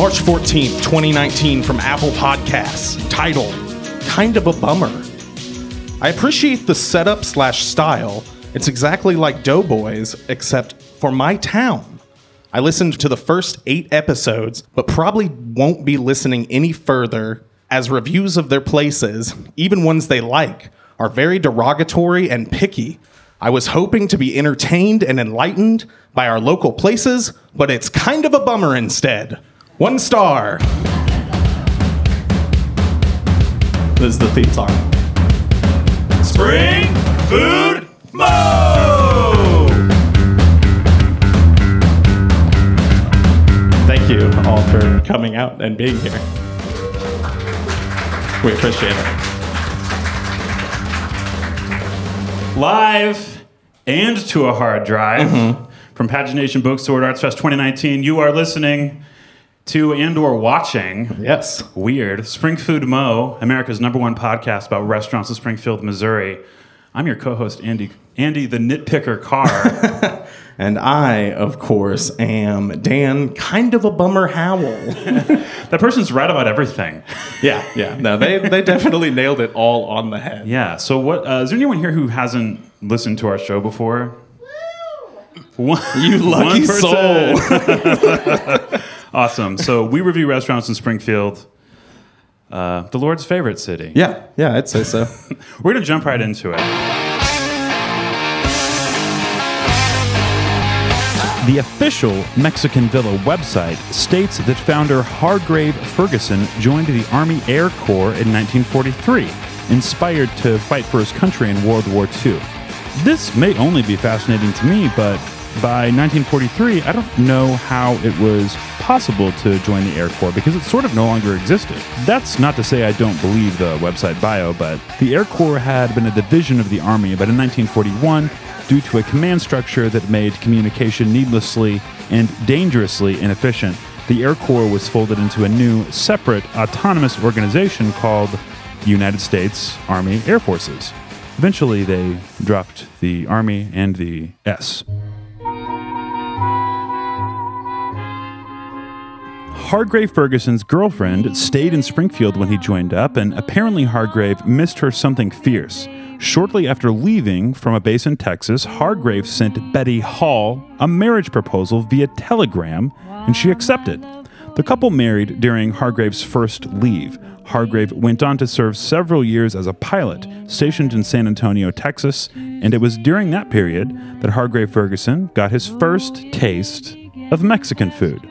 March 14th, 2019, from Apple Podcasts, titled Kind of a Bummer. I appreciate the setup slash style. It's exactly like Doughboys, except for my town. I listened to the first eight episodes, but probably won't be listening any further, as reviews of their places, even ones they like, are very derogatory and picky. I was hoping to be entertained and enlightened by our local places, but it's kind of a bummer instead. One star. This is the theme song. Spring Food Mo! Thank you all for coming out and being here. We appreciate it. Live and to a hard drive mm-hmm. from Pagination Bookstore Arts Fest 2019. You are listening to and or watching Yes. Weird Spring Food Mo, America's number one podcast about restaurants in Springfield, Missouri. I'm your co-host Andy Andy the Nitpicker Carr. And I, of course, am Dan, kind of a bummer Howell. that person's right about everything. yeah, yeah. No, they, they definitely nailed it all on the head. Yeah. So what? Uh, is there anyone here who hasn't listened to our show before? One, You lucky one soul. Awesome. So we review restaurants in Springfield, uh, the Lord's favorite city. Yeah, yeah, I'd say so. We're gonna jump right into it. The official Mexican Villa website states that founder Hargrave Ferguson joined the Army Air Corps in 1943, inspired to fight for his country in World War II. This may only be fascinating to me, but by 1943, I don't know how it was possible to join the Air Corps because it sort of no longer existed. That's not to say I don't believe the website bio, but the Air Corps had been a division of the Army, but in 1941, due to a command structure that made communication needlessly and dangerously inefficient, the Air Corps was folded into a new, separate, autonomous organization called the United States Army Air Forces. Eventually, they dropped the Army and the S. Hargrave Ferguson's girlfriend stayed in Springfield when he joined up, and apparently Hargrave missed her something fierce. Shortly after leaving from a base in Texas, Hargrave sent Betty Hall a marriage proposal via telegram, and she accepted. The couple married during Hargrave's first leave. Hargrave went on to serve several years as a pilot, stationed in San Antonio, Texas, and it was during that period that Hargrave Ferguson got his first taste of Mexican food.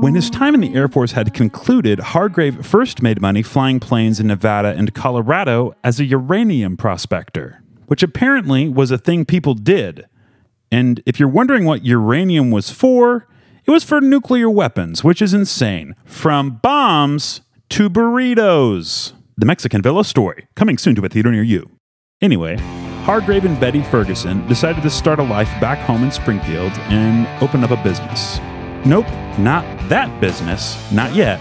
When his time in the Air Force had concluded, Hargrave first made money flying planes in Nevada and Colorado as a uranium prospector, which apparently was a thing people did. And if you're wondering what uranium was for, it was for nuclear weapons, which is insane. From bombs to burritos. The Mexican Villa story, coming soon to a theater near you. Anyway, Hargrave and Betty Ferguson decided to start a life back home in Springfield and open up a business. Nope, not that business, not yet.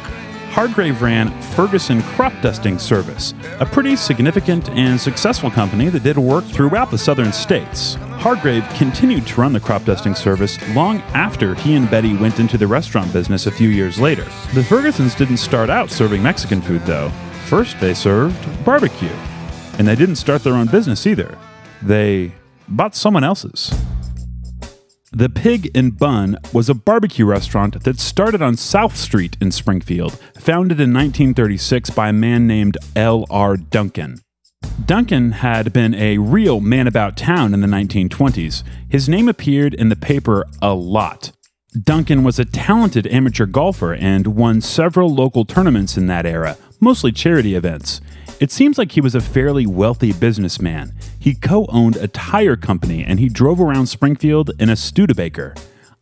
Hargrave ran Ferguson Crop Dusting Service, a pretty significant and successful company that did work throughout the southern states. Hargrave continued to run the crop dusting service long after he and Betty went into the restaurant business a few years later. The Fergusons didn't start out serving Mexican food, though. First, they served barbecue. And they didn't start their own business either. They bought someone else's. The Pig and Bun was a barbecue restaurant that started on South Street in Springfield, founded in 1936 by a man named L.R. Duncan. Duncan had been a real man about town in the 1920s. His name appeared in the paper a lot. Duncan was a talented amateur golfer and won several local tournaments in that era, mostly charity events. It seems like he was a fairly wealthy businessman. He co owned a tire company and he drove around Springfield in a Studebaker.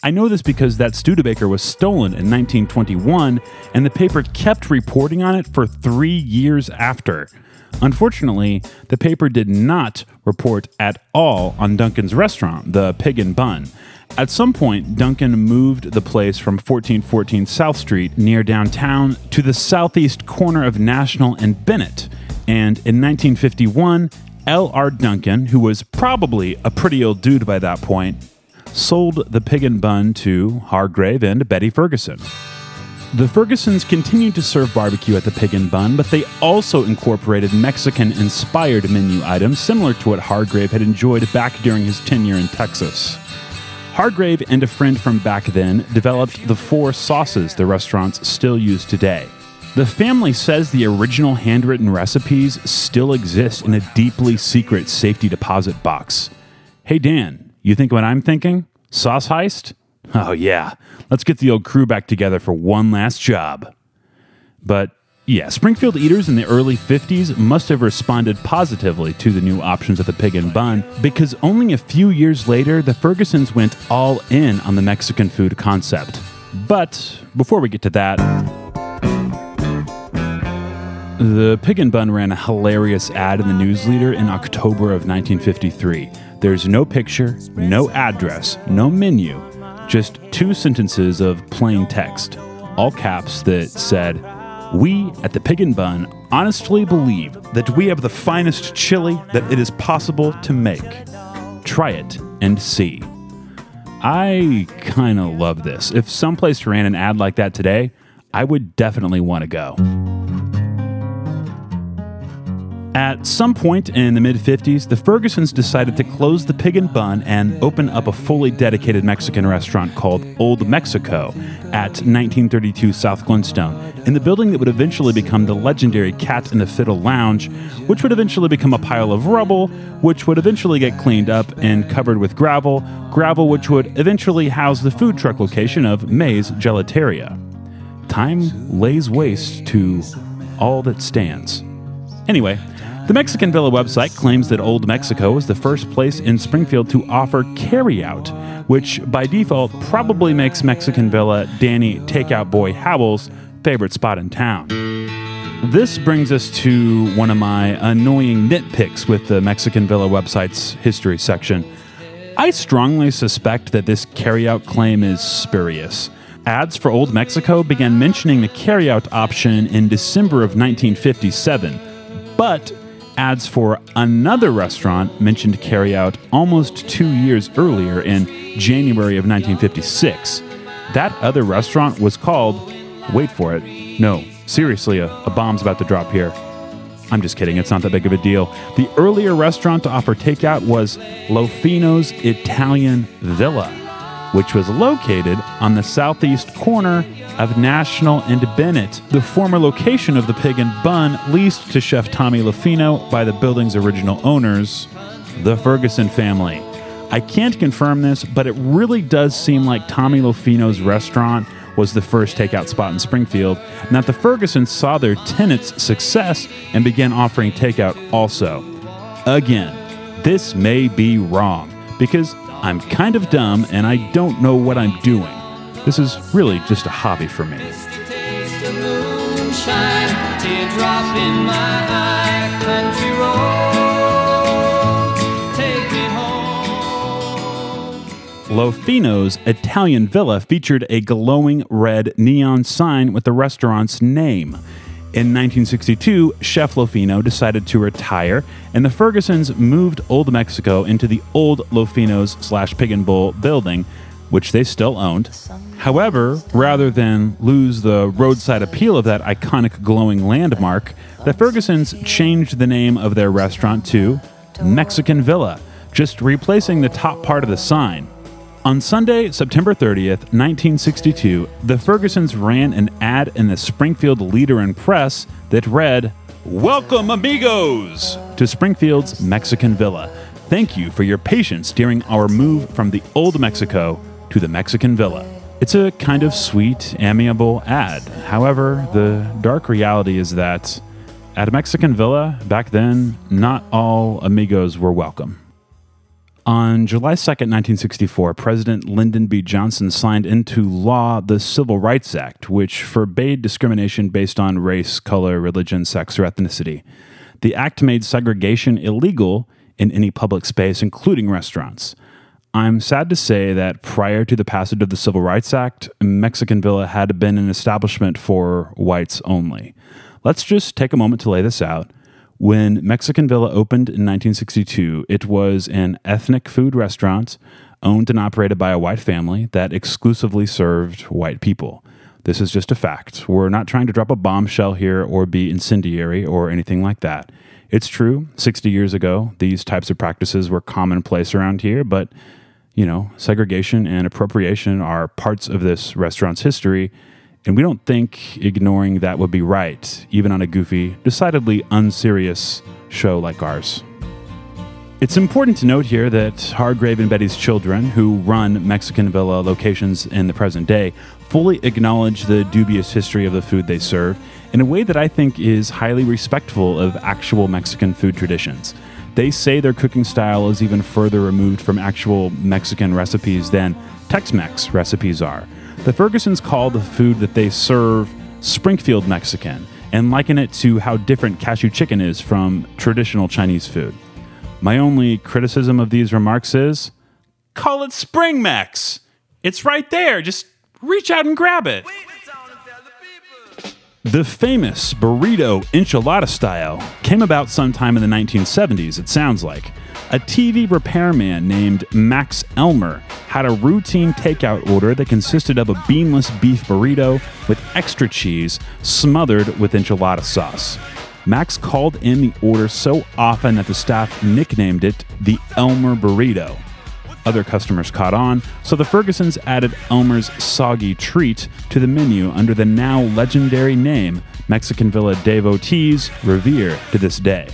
I know this because that Studebaker was stolen in 1921 and the paper kept reporting on it for three years after. Unfortunately, the paper did not report at all on Duncan's restaurant, the Pig and Bun. At some point, Duncan moved the place from 1414 South Street near downtown to the southeast corner of National and Bennett. And in 1951, L.R. Duncan, who was probably a pretty old dude by that point, sold the pig and bun to Hargrave and Betty Ferguson. The Fergusons continued to serve barbecue at the Pig and Bun, but they also incorporated Mexican inspired menu items similar to what Hargrave had enjoyed back during his tenure in Texas. Hargrave and a friend from back then developed the four sauces the restaurants still use today. The family says the original handwritten recipes still exist in a deeply secret safety deposit box. Hey Dan, you think what I'm thinking? Sauce heist? Oh, yeah. Let's get the old crew back together for one last job. But yeah, Springfield eaters in the early 50s must have responded positively to the new options of the pig and bun because only a few years later, the Fergusons went all in on the Mexican food concept. But before we get to that, the Pig and Bun ran a hilarious ad in the news leader in October of 1953. There's no picture, no address, no menu, just two sentences of plain text, all caps that said, We at the Pig and Bun honestly believe that we have the finest chili that it is possible to make. Try it and see. I kind of love this. If someplace ran an ad like that today, I would definitely want to go. At some point in the mid 50s, the Fergusons decided to close the Pig and Bun and open up a fully dedicated Mexican restaurant called Old Mexico at 1932 South Glenstone, in the building that would eventually become the legendary Cat and the Fiddle Lounge, which would eventually become a pile of rubble, which would eventually get cleaned up and covered with gravel, gravel which would eventually house the food truck location of May's Gelateria. Time lays waste to all that stands. Anyway, the Mexican Villa website claims that Old Mexico was the first place in Springfield to offer carryout, which by default probably makes Mexican Villa Danny Takeout Boy Howell's favorite spot in town. This brings us to one of my annoying nitpicks with the Mexican Villa website's history section. I strongly suspect that this carryout claim is spurious. Ads for Old Mexico began mentioning the carryout option in December of 1957, but ads for another restaurant mentioned carryout almost two years earlier in January of 1956. That other restaurant was called, wait for it, no, seriously, a, a bomb's about to drop here. I'm just kidding, it's not that big of a deal. The earlier restaurant to offer takeout was Lofino's Italian Villa, which was located on the southeast corner of National and Bennett, the former location of the Pig and Bun leased to Chef Tommy Lofino by the building's original owners, the Ferguson family. I can't confirm this, but it really does seem like Tommy Lofino's restaurant was the first takeout spot in Springfield, and that the Fergusons saw their tenants' success and began offering takeout also. Again, this may be wrong because I'm kind of dumb and I don't know what I'm doing. This is really just a hobby for me. Taste of moonshine, teardrop in my eye, country road, take me home. Lofino's Italian Villa featured a glowing red neon sign with the restaurant's name. In 1962, Chef Lofino decided to retire, and the Fergusons moved Old Mexico into the old Lofino's slash Pig and Bun building, which they still owned. However, rather than lose the roadside appeal of that iconic glowing landmark, the Fergusons changed the name of their restaurant to Mexican Villa, just replacing the top part of the sign. On Sunday, September 30th, 1962, the Fergusons ran an ad in the Springfield Leader and Press that read, Welcome, amigos, to Springfield's Mexican Villa. Thank you for your patience during our move from the old Mexico to the Mexican Villa. It's a kind of sweet, amiable ad. However, the dark reality is that at a Mexican Villa, back then, not all amigos were welcome. On July 2nd, 1964, President Lyndon B. Johnson signed into law the Civil Rights Act, which forbade discrimination based on race, color, religion, sex, or ethnicity. The act made segregation illegal in any public space, including restaurants. I'm sad to say that prior to the passage of the Civil Rights Act, Mexican Villa had been an establishment for whites only. Let's just take a moment to lay this out. When Mexican Villa opened in 1962, it was an ethnic food restaurant owned and operated by a white family that exclusively served white people. This is just a fact. We're not trying to drop a bombshell here or be incendiary or anything like that. It's true, 60 years ago, these types of practices were commonplace around here, but, you know, segregation and appropriation are parts of this restaurant's history, and we don't think ignoring that would be right, even on a goofy, decidedly unserious show like ours. It's important to note here that Hargrave and Betty's children, who run Mexican Villa locations in the present day, fully acknowledge the dubious history of the food they serve in a way that I think is highly respectful of actual Mexican food traditions. They say their cooking style is even further removed from actual Mexican recipes than Tex Mex recipes are. The Fergusons call the food that they serve Springfield Mexican and liken it to how different cashew chicken is from traditional Chinese food. My only criticism of these remarks is call it Spring Mex. It's right there. Just reach out and grab it. The famous burrito enchilada style came about sometime in the 1970s, it sounds like. A TV repairman named Max Elmer had a routine takeout order that consisted of a beanless beef burrito with extra cheese smothered with enchilada sauce. Max called in the order so often that the staff nicknamed it the Elmer Burrito. Other customers caught on, so the Fergusons added Elmer's soggy treat to the menu under the now legendary name Mexican Villa devotees revere to this day.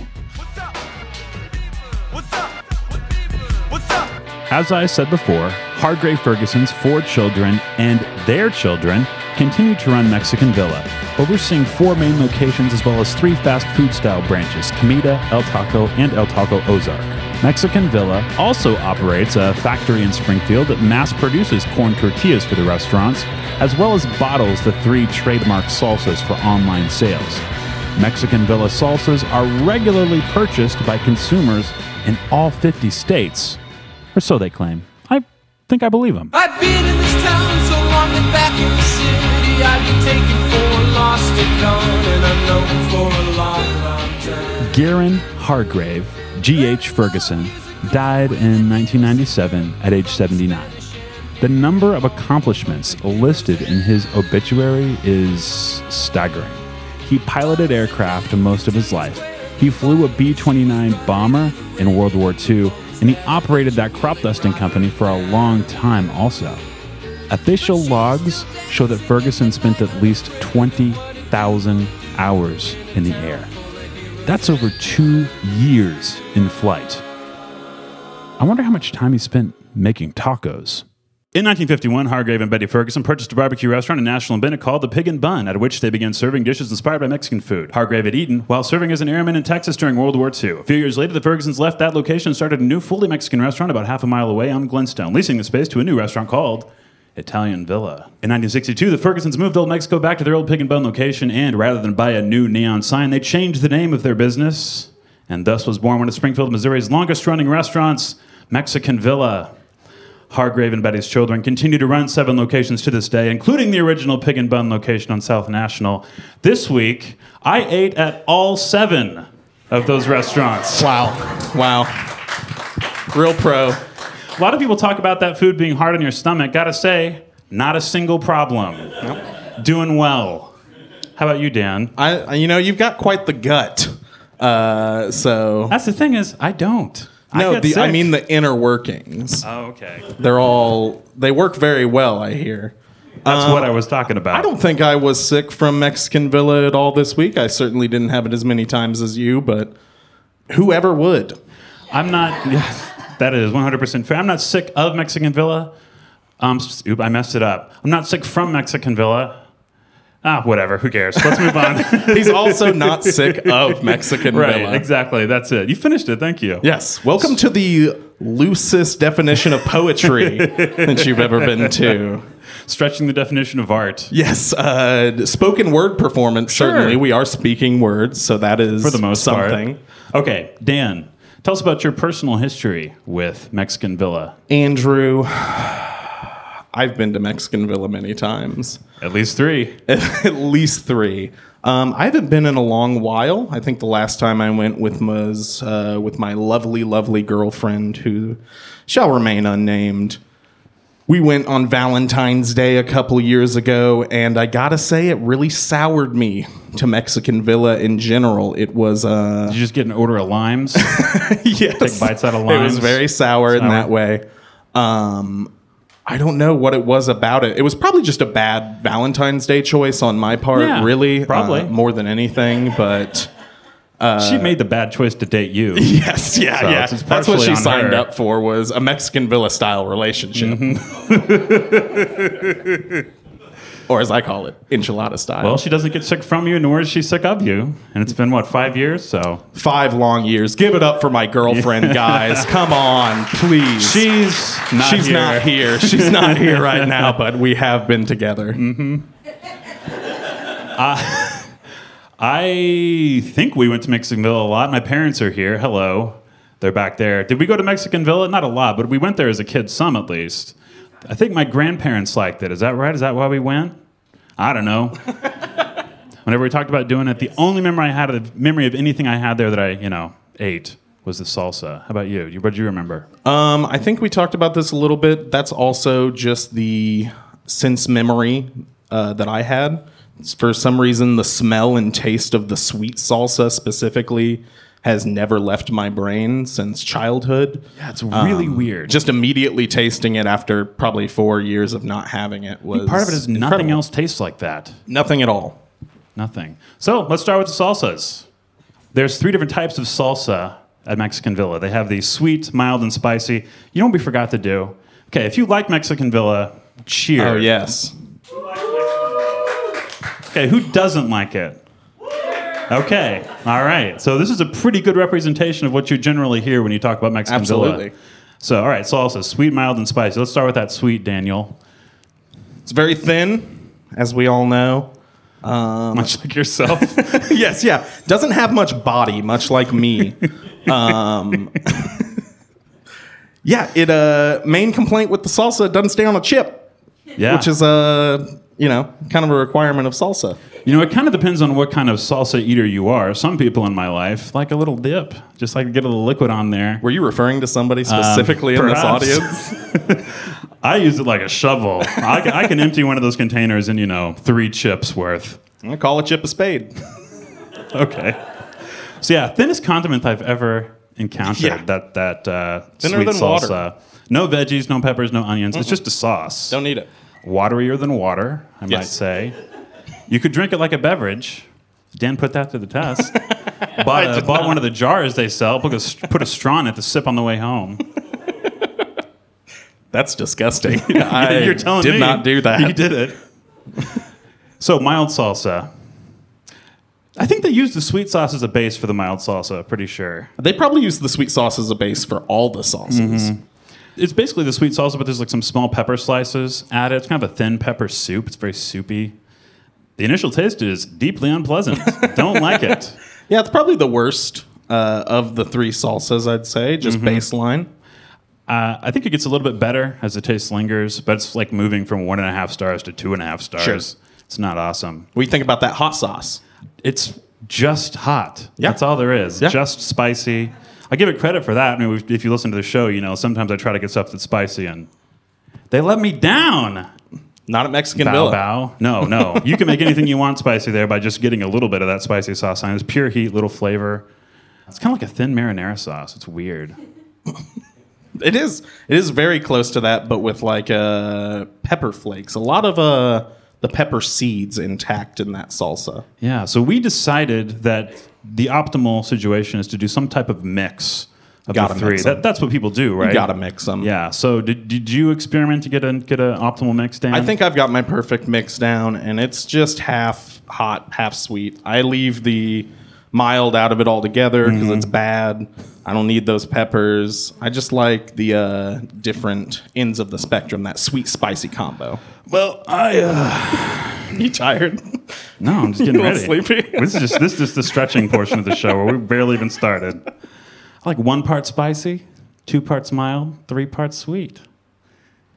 As I said before, Hargrave Ferguson's four children and their children continue to run Mexican Villa, overseeing four main locations as well as three fast food style branches Comida, El Taco, and El Taco Ozark. Mexican Villa also operates a factory in Springfield that mass produces corn tortillas for the restaurants, as well as bottles the three trademark salsas for online sales. Mexican Villa salsas are regularly purchased by consumers in all 50 states, or so they claim. I think I believe them. I've been in this town so long that back in the city I'd be taken for lost and gone, and for a long, long time. Garen Hargrave, G.H. Ferguson, died in 1997 at age 79. The number of accomplishments listed in his obituary is staggering. He piloted aircraft most of his life. He flew a B 29 bomber in World War II, and he operated that crop dusting company for a long time also. Official logs show that Ferguson spent at least 20,000 hours in the air. That's over two years in flight. I wonder how much time he spent making tacos. In 1951, Hargrave and Betty Ferguson purchased a barbecue restaurant in National and Bennett called the Pig and Bun, at which they began serving dishes inspired by Mexican food. Hargrave had eaten while serving as an airman in Texas during World War II. A few years later, the Fergusons left that location and started a new fully Mexican restaurant about half a mile away on Glenstone, leasing the space to a new restaurant called Italian Villa. In 1962, the Fergusons moved Old Mexico back to their old Pig and Bun location, and rather than buy a new neon sign, they changed the name of their business, and thus was born one of Springfield, Missouri's longest running restaurants, Mexican Villa. Hargrave and Betty's children continue to run seven locations to this day, including the original Pig and Bun location on South National. This week, I ate at all seven of those restaurants. Wow. Wow. Real pro. A lot of people talk about that food being hard on your stomach. Gotta say, not a single problem. Doing well. How about you, Dan? I, you know, you've got quite the gut. Uh, so That's the thing is, I don't. No, get the, I mean the inner workings. Oh, okay. They're all they work very well. I hear. That's what I was talking about. I don't think I was sick from Mexican Villa at all this week. I certainly didn't have it as many times as you, but whoever would. I'm not. Yeah, that is 100% fair. I'm not sick of Mexican Villa. Um, s- I messed it up. I'm not sick from Mexican Villa. Ah, whatever. Who cares? Let's move on. He's also not sick of Mexican right. Villa. Exactly. That's it. You finished it. Thank you. Yes. Welcome to the loosest definition of poetry that you've ever been to. Stretching the definition of art Yes, uh, spoken word performance. Sure. Certainly, we are speaking words, so that is for the most something. part. Okay, Dan, tell us about your personal history with Mexican Villa. Andrew, I've been to Mexican Villa many times, At least three. at least three. Um, I haven't been in a long while. I think the last time I went with was uh, with my lovely, lovely girlfriend, who shall remain unnamed. We went on Valentine's Day a couple years ago, and I gotta say, it really soured me to Mexican Villa in general. It was uh, Did you just get an order of limes? yes. Take bites out of limes. It was very sour, in that way. Um, I don't know what it was about it. It was probably just a bad Valentine's Day choice on my part, Yeah, really. probably. uh, more than anything. But she made the bad choice to date you. yes, yeah, So yeah. That's what she signed her. up for was a Mexican Villa style relationship. Mm-hmm. or as I call it, enchilada style. Well, she doesn't get sick from you, nor is she sick of you. And it's been, what, five years? So Five long years. Give it up for my girlfriend, guys. Come on, please. she's not She's here. not here. She's not here right now, but we have been together. Mm-hmm. Uh, I think we went to Mexican Villa a lot. My parents are here. Hello. They're back there. Did we go to Mexican Villa? Not a lot, but we went there as a kid, some at least. I think my grandparents liked it. Is that right? Is that why we went? I don't know. Whenever we talked about doing it, the only memory I had of memory of anything I had there that I, you know, ate was the salsa. How about you? What do you remember? Um, I think we talked about this a little bit. That's also just the sense memory uh, that I had. For some reason, the smell and taste of the sweet salsa specifically has never left my brain since childhood. Yeah, it's really um, weird. Just immediately tasting it after probably four years of not having it was part of it is nothing else tastes like that. Nothing at all. Nothing. So let's start with the salsas. There's three different types of salsa at Mexican Villa. They have the sweet, mild, and spicy. You know what we forgot to do? Okay, if you like Mexican Villa, cheer. Oh yes. Okay, who doesn't like it? Okay, all right. So this is a pretty good representation of what you generally hear when you talk about Mexican Absolutely. Villa. So, all right, salsa, sweet, mild, and spicy. Let's start with that sweet, Daniel. It's very thin, as we all know. Much like yourself. yes, yeah. Doesn't have much body, much like me. um, yeah, it uh main complaint with the salsa doesn't stay on a chip, yeah. which is uh you know kind of a requirement of salsa. You know, it kind of depends on what kind of salsa eater you are. Some people in my life like a little dip, just like to get a little liquid on there. Were you referring to somebody specifically in this audience? I use it like a shovel. I, can, I can empty one of those containers in, you know, three chips worth. I'm call a chip a spade. Okay. So yeah, thinnest condiment I've ever encountered. Yeah. That that uh, Thinner sweet than salsa. water. No veggies, no peppers, no onions. It's just a sauce. Don't need it. Waterier than water, I might say. You could drink it like a beverage. Dan put that to the test. bought bought one of the jars they sell. Put a, put a straw in it to sip on the way home. That's disgusting. I You're telling did me not do that. You did it. so mild salsa. I think they use the sweet sauce as a base for the mild salsa. Pretty sure They probably use the sweet sauce as a base for all the sauces. Mm-hmm. It's basically the sweet salsa, but there's like some small pepper slices added. It's kind of a thin pepper soup. It's very soupy. The initial taste is deeply unpleasant. Don't like it. Yeah, it's probably the worst uh, of the three salsas, I'd say, just Mm-hmm. baseline. Uh, I think it gets a little bit better as the taste lingers, but it's like moving from one and a half stars to two and a half stars. Sure. It's not awesome. What do you think about that hot sauce? It's just hot. Yeah. That's all there is. Yeah. Just spicy. I give it credit for that. I mean, if you listen to the show, you know, sometimes I try to get stuff that's spicy and they let me down. Not at Mexican Bow Villa. bow. No, no. You can make anything you want spicy there by just getting a little bit of that spicy sauce on. It's pure heat, little flavor. It's kind of like a thin marinara sauce. It's weird. It is. It is very close to that, but with like uh, pepper flakes. A lot of uh, the pepper seeds intact in that salsa. Yeah. So we decided that the optimal situation is to do some type of mix of Gotta the three. That, that's what people do, right? You gotta mix them. Yeah. So did, did you experiment to get a get an optimal mix down? I think I've got my perfect mix down, and it's just half hot, half sweet. I leave the mild out of it altogether because Mm-hmm. it's bad. I don't need those peppers. I just like the uh, different ends of the spectrum, that sweet spicy combo. Well, I uh, You tired? no, I'm just getting ready. sleepy? This is just this is just the stretching portion of the show where we barely even started. I like one part spicy, two parts mild, three parts sweet.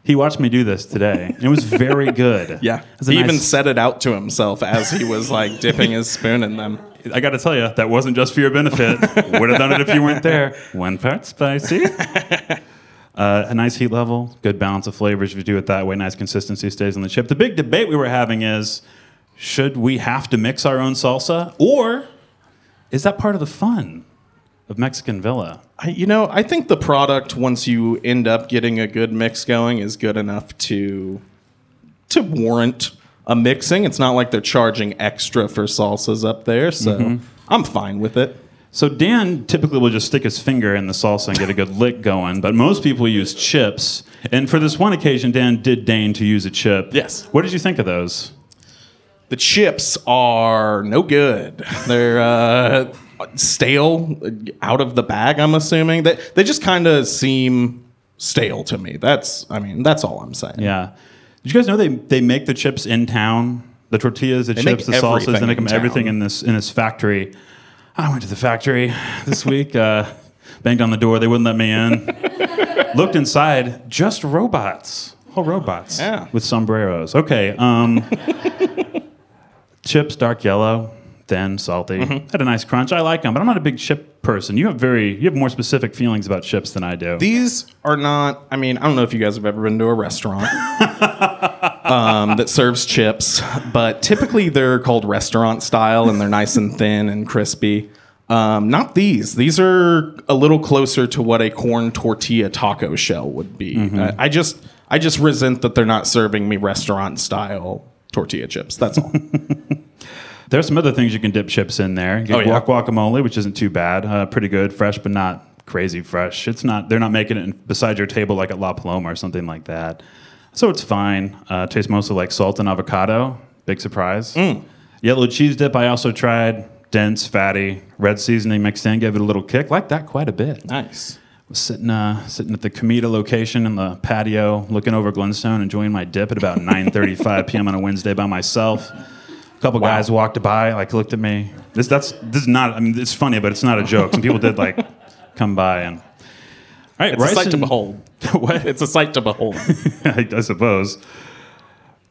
He watched me do this today. It was very good. Yeah. It was a He even nice- said it out to himself as he was like dipping his spoon in them. I got to tell you, that wasn't just for your benefit. Would have done it if you weren't there. One part spicy. Uh, a nice heat level, good balance of flavors. If you do it that way, nice consistency stays on the chip. The big debate we were having is should we have to mix our own salsa, or is that part of the fun of Mexican Villa? I, you know, I think the product once you end up getting a good mix going is good enough to to warrant a mixing. It's not like they're charging extra for salsas up there, so I'm fine with it. So Dan typically will just stick his finger in the salsa and get a good lick going, but most people use chips. And for this one occasion, Dan did deign to use a chip. Yes. What did you think of those? The chips are no good. They're uh, stale, out of the bag. I'm assuming they they just kind of seem stale to me. That's I mean that's all I'm saying. Yeah. Did you guys know they, they make the chips in town? The tortillas, the make chips, the salsas, they everything make them in everything in this in this factory. I went to the factory this week, uh, banged on the door, they wouldn't let me in. Looked inside, just robots. Whole robots. Yeah. With sombreros. Okay. Um, chips, dark yellow, thin, salty. Mm-hmm. Had a nice crunch. I like them, but I'm not a big chip person. You have very you have more specific feelings about chips than I do. These are not. I mean, I don't know if you guys have ever been to a restaurant um, that serves chips, but typically they're called restaurant style and they're nice and thin and crispy. Um, not these. These are a little closer to what a corn tortilla taco shell would be. I, I just, I just resent that they're not serving me restaurant style tortilla chips. That's all. There's some other things you can dip chips in there. You get Oh, yeah. guac- guacamole, which isn't too bad. Uh, pretty good, fresh, but not crazy fresh. It's not. They're not making it beside your table like at La Paloma or something like that. So it's fine. Uh, tastes mostly like salt and avocado. Big surprise. Mm. Yellow cheese dip. I also tried. Dense, fatty, red seasoning mixed in, gave it a little kick. Like that quite a bit. nice. Was sitting uh, sitting at the Comida location in the patio, looking over Glenstone, enjoying my dip at about 9:35 p.m. on a Wednesday by myself. Couple guys walked by, like looked at me. This that's this is not. I mean, it's funny, but it's not a joke. Some people did like come by and. All right, It's a sight to behold. what? It's a sight to behold. I, I suppose.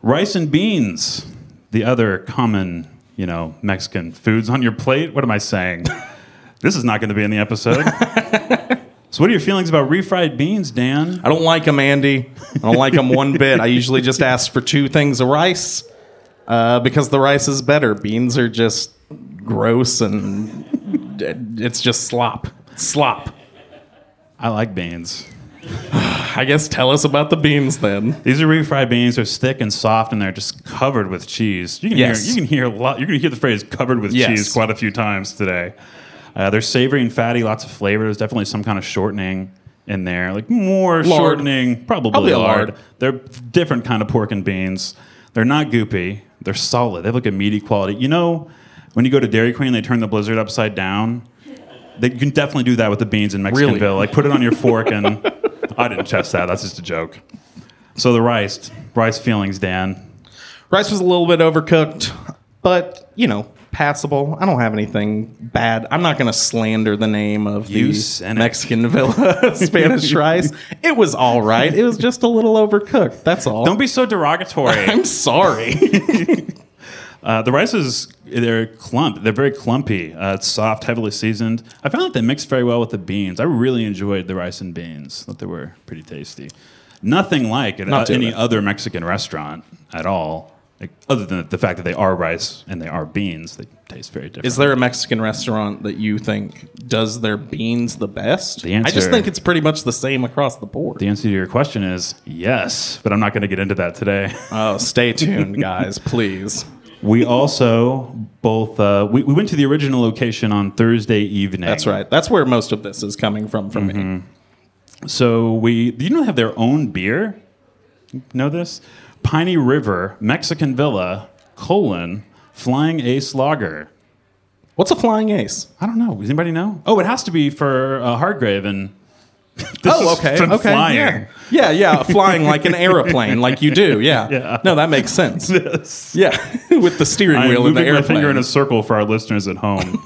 Rice and beans, the other common, you know, Mexican foods on your plate. What am I saying? this is not going to be in the episode. so, what are your feelings about refried beans, Dan? I don't like them, Andy. I don't like them one bit. I usually just ask for two things of rice uh, because the rice is better. Beans are just gross and it's just slop. Slop. I like beans. I guess tell us about the beans then. These are refried beans. They're thick and soft, and they're just covered with cheese. You can Yes. hear you can hear a lot. You're going to hear the phrase "covered with Yes. cheese" quite a few times today. Uh, they're savory and fatty, lots of flavor. There's definitely some kind of shortening in there, like more shortening, probably, Probably lard. lard. They're different kind of pork and beans. They're not goopy. They're solid. They have like a meaty quality. You know, when you go to Dairy Queen, they turn the blizzard upside down. They, you can definitely do that with the beans in Mexican Villa. Really? Like put it on your fork and I didn't test that. That's just a joke. So the rice, rice feelings, Dan. Rice was a little bit overcooked, but you know, passable. I don't have anything bad. I'm not going to slander the name of You the. Mexican Villa Spanish rice. It was all right. It was just a little overcooked. That's all. Don't be so derogatory. I'm sorry. Uh, the rice is they're clump. They're very clumpy. Uh, it's soft, heavily seasoned. I found that they mixed very well with the beans. I really enjoyed the rice and beans. Thought they were pretty tasty. Nothing like at Not any bad. other Mexican restaurant at all. Like, other than the fact that they are rice and they are beans, they taste very different. Is there a Mexican restaurant that you think does their beans the best? The answer, I just think it's pretty much the same across the board. the answer to your question is yes, but I'm not going to get into that today. oh, stay tuned, guys, please. We also both uh, we, we went to the original location on Thursday evening. That's right. That's where most of this is coming from for Mm-hmm. me. So we do you know they have their own beer? Know this? Piney River Mexican Villa colon Flying Ace Lager. What's a flying ace? I don't know. Does anybody know? Oh, it has to be for uh, Hargrave and. This Oh, okay. Okay. Flying. Yeah. yeah, yeah, flying like an aeroplane, like you do. Yeah. Yeah. No, that makes sense. Yeah, with the steering I'm wheel in the moving my finger in a circle for our listeners at home.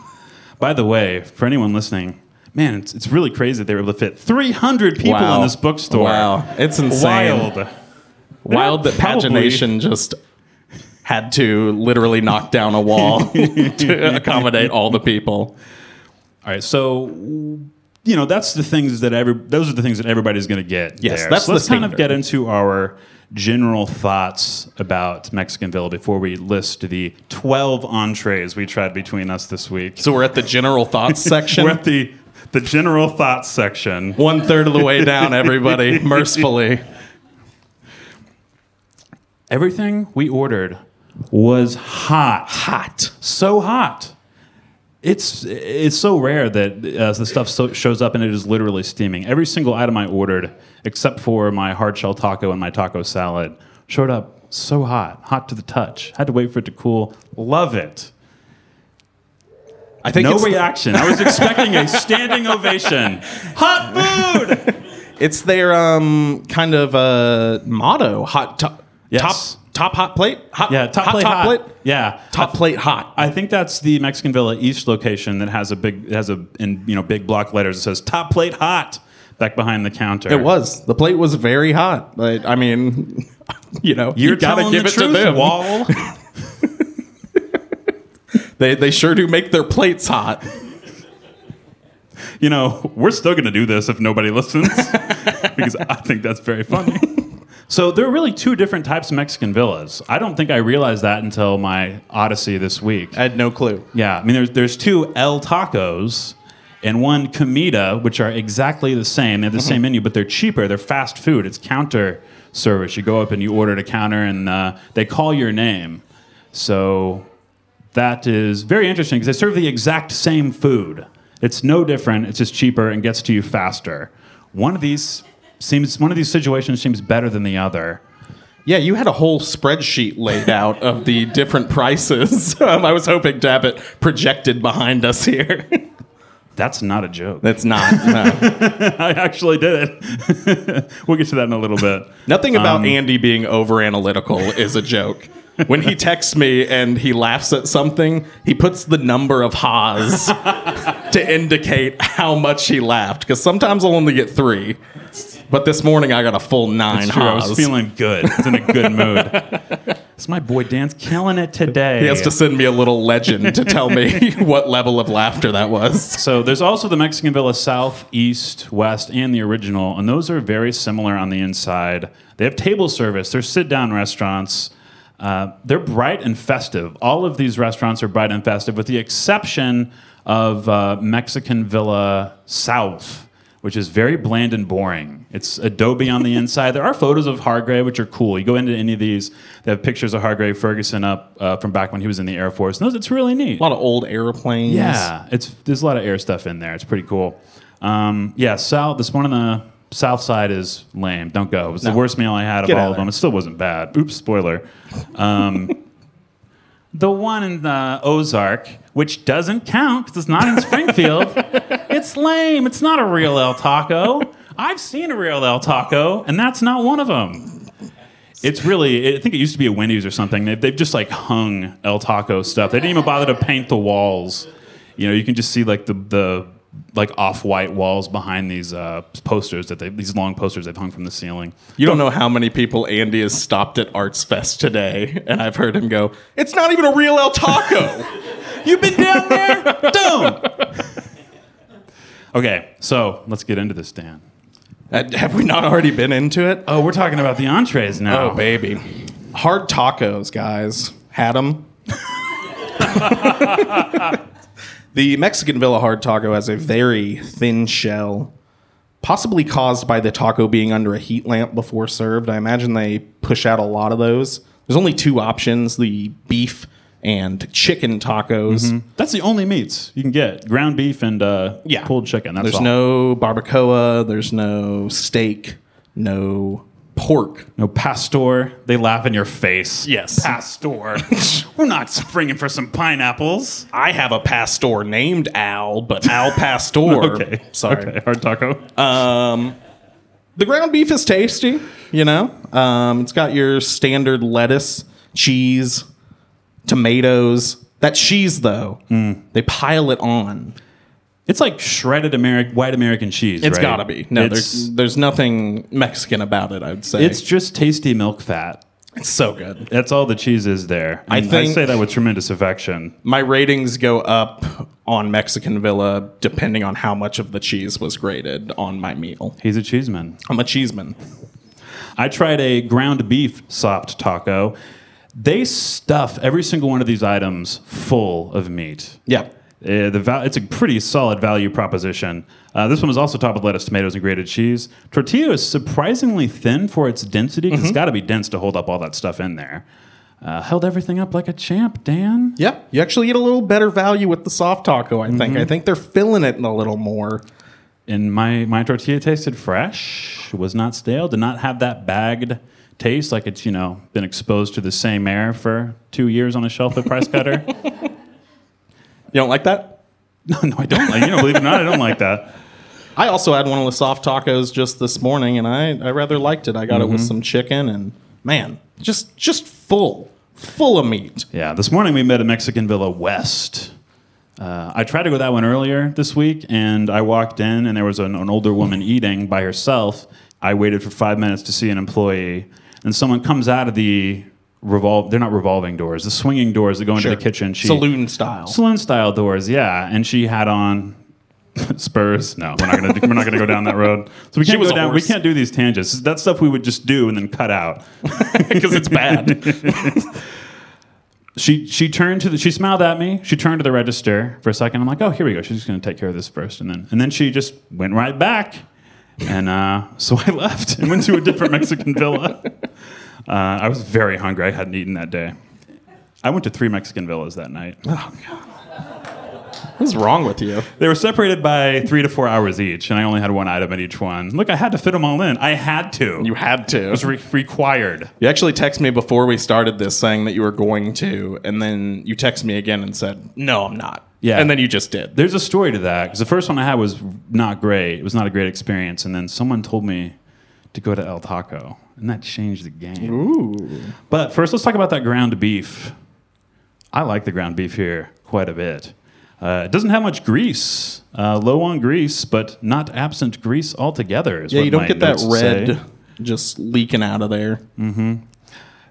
By the way, for anyone listening, man, it's, it's really crazy that they were able to fit 300 people Wow. in this bookstore. Wow, it's insane. Wild. Wild that pagination just had to literally knock down a wall to accommodate all the people. All right, so you know that's the things that every those are the things that everybody's going to get. Yes, there. that's so the let's kind of get into our general thoughts about Mexican Villa before we list the twelve entrees we tried between us this week. So we're at the general thoughts section. We're at the the general thoughts section. One third of the way down, everybody, mercifully. Everything we ordered was hot, Hot. so hot. It's it's so rare that uh, the stuff so, shows up and it is literally steaming. Every single item I ordered, except for my hard shell taco and my taco salad, showed up so hot, hot to the touch. Had to wait for it to cool. Love it. I think No reaction. I was expecting a standing ovation. Hot food. it's their um kind of uh motto. Hot top Yes. top top hot plate. Hot, Yeah, top hot, plate top hot. plate. Yeah, Top plate hot. I think that's the Mexican Villa East location that has a big has a in you know big block letters It says top plate hot back behind the counter. It was. The plate was very hot. But I mean, you know, You're you gotta give the it truth, to them. Wall. They they sure do make their plates hot. you know, we're still going to do this if nobody listens because I think that's very funny. So there are really two different types of Mexican villas. I don't think I realized that until my odyssey this week. I had no clue. Yeah, I mean, there's there's two El Tacos and one Comida, which are exactly the same. They have the same menu, but they're cheaper. They're fast food. It's counter service. You go up and you order at a counter, and uh, they call your name. So that is very interesting because they serve the exact same food. It's no different. It's just cheaper and gets to you faster. One of these seems one of these situations seems better than the other. Yeah, you had a whole spreadsheet laid out of the different prices. Um, I was hoping to have it projected behind us here. That's not a joke. That's not. No. I actually did it. we'll get to that in a little bit. Nothing about Um, Andy being over analytical is a joke. When he texts me and he laughs at something, he puts the number of ha's to indicate how much he laughed. Because sometimes I'll only get three. But this morning I got a full nine It's true. I ha's. was feeling good. I was in a good mood. It's my boy Dan's killing it today. he has to send me a little legend to tell me what level of laughter that was. So there's also the Mexican Villa South, East, West, and the original, and those are very similar on the inside. They have table service. They're sit-down restaurants. Uh, they're bright and festive. All of these restaurants are bright and festive, with the exception of uh, Mexican Villa South, which is very bland and boring. It's adobe on the inside. There are photos of Hargrave, which are cool. You go into any of these, they have pictures of Hargrave Ferguson up uh, from back when he was in the Air Force. And those, it's really neat. A lot of old airplanes. Yeah, it's there's a lot of air stuff in there. It's pretty cool. Um, yeah, south. This one in the south side is lame. Don't go. It was the worst meal I had of Get out all of of them. It still wasn't bad. Oops, spoiler. Um, the one in the Ozark, which doesn't count because it's not in Springfield. it's lame. It's not a real El Taco. I've seen a real El Taco, and that's not one of them. It's really, I think it used to be a Wendy's or something. They've, they've just like hung El Taco stuff. They didn't even bother to paint the walls. You know, you can just see like the, the like off white walls behind these uh, posters that they, these long posters they've hung from the ceiling. You don't know how many people Andy has stopped at Arts Fest today, and I've heard him go, It's not even a real El Taco. You've been down there? Don't. Okay, so let's get into this, Dan. Uh, Have we not already been into it? Oh, we're talking about the entrees now. Oh, baby. Hard tacos, guys. Had them. the Mexican Villa hard taco has a very thin shell, possibly caused by the taco being under a heat lamp before served. I imagine they push out a lot of those. There's only two options the beef and chicken tacos. That's the only meats you can get: ground beef and uh, Yeah. pulled chicken. That's There's all. no barbacoa, there's no steak, no pork. no pastor. They laugh in your face. Yes. pastor. we're not springing for some pineapples. I have a pastor named Al, but Al Pastor. Okay, Sorry. Okay, hard taco. Um, The ground beef is tasty, you know? Um, it's got your standard lettuce, cheese, tomatoes. That cheese, though, they pile it on. It's like shredded American white American cheese. It's right? got to be. No, It's- there's there's nothing Mexican about it. I'd say It's just tasty milk fat. it's so good. That's all the cheese is there. I think- say that with tremendous affection. My ratings go up on Mexican Villa depending on how much of the cheese was grated on my meal. He's a cheeseman. I'm a cheeseman. I tried a ground beef sopped taco. They stuff every single one of these items full of meat. Yeah. Uh, the val- it's a pretty solid value proposition. Uh, this one was also topped with lettuce, tomatoes, and grated cheese. Tortilla is surprisingly thin for its density. 'cause It's got to be dense to hold up all that stuff in there. Uh, held everything up like a champ, Dan. Yeah, you actually get a little better value with the soft taco. I think. I think they're filling it a little more. And my, my tortilla tasted fresh, was not stale, did not have that bagged taste like it's, you know, been exposed to the same air for two years on a shelf at Price Cutter. You don't like that? no, no, I don't like You know, believe it or not, I don't like that. I also had one of the soft tacos just this morning, and I, I rather liked it. I got it with some chicken, and man, just just full, full of meat. Yeah, this morning we met at Mexican Villa West. Uh, I tried to go that one earlier this week, and I walked in, and there was an, an older woman eating by herself. I waited for five minutes to see an employee, and someone comes out of the revolve. They're not revolving doors; the swinging doors that go into the kitchen. She, saloon style. saloon style doors, yeah. And she had on Spurs. No, we're not gonna we're not gonna go down that road. So we can't go down. We can't do these tangents. That's stuff we would just do and then cut out. because it's bad. She she turned to the she smiled at me. She turned to the register for a second. I'm like, oh, here we go. She's just gonna take care of this first, and then and then she just went right back. And uh, so I left and went to a different Mexican villa. Uh, I was very hungry. I hadn't eaten that day. I went to three Mexican villas that night. What's wrong with you? They were separated by three to four hours each, and I only had one item at each one. Look, I had to fit them all in. I had to. You had to. it was re- required. You actually texted me before we started this saying that you were going to, and then you texted me again and said, "No, I'm not." Yeah. and then you just did. There's a story to that because the first one I had was not great. It was not a great experience, and then someone told me to go to El Taco, and that changed the game. Ooh. But first, let's talk about that ground beef. I like the ground beef here quite a bit. Uh, it doesn't have much grease, uh, low on grease, but not absent grease altogether. is Yeah, you don't get that red say. just leaking out of there. Mm-hmm.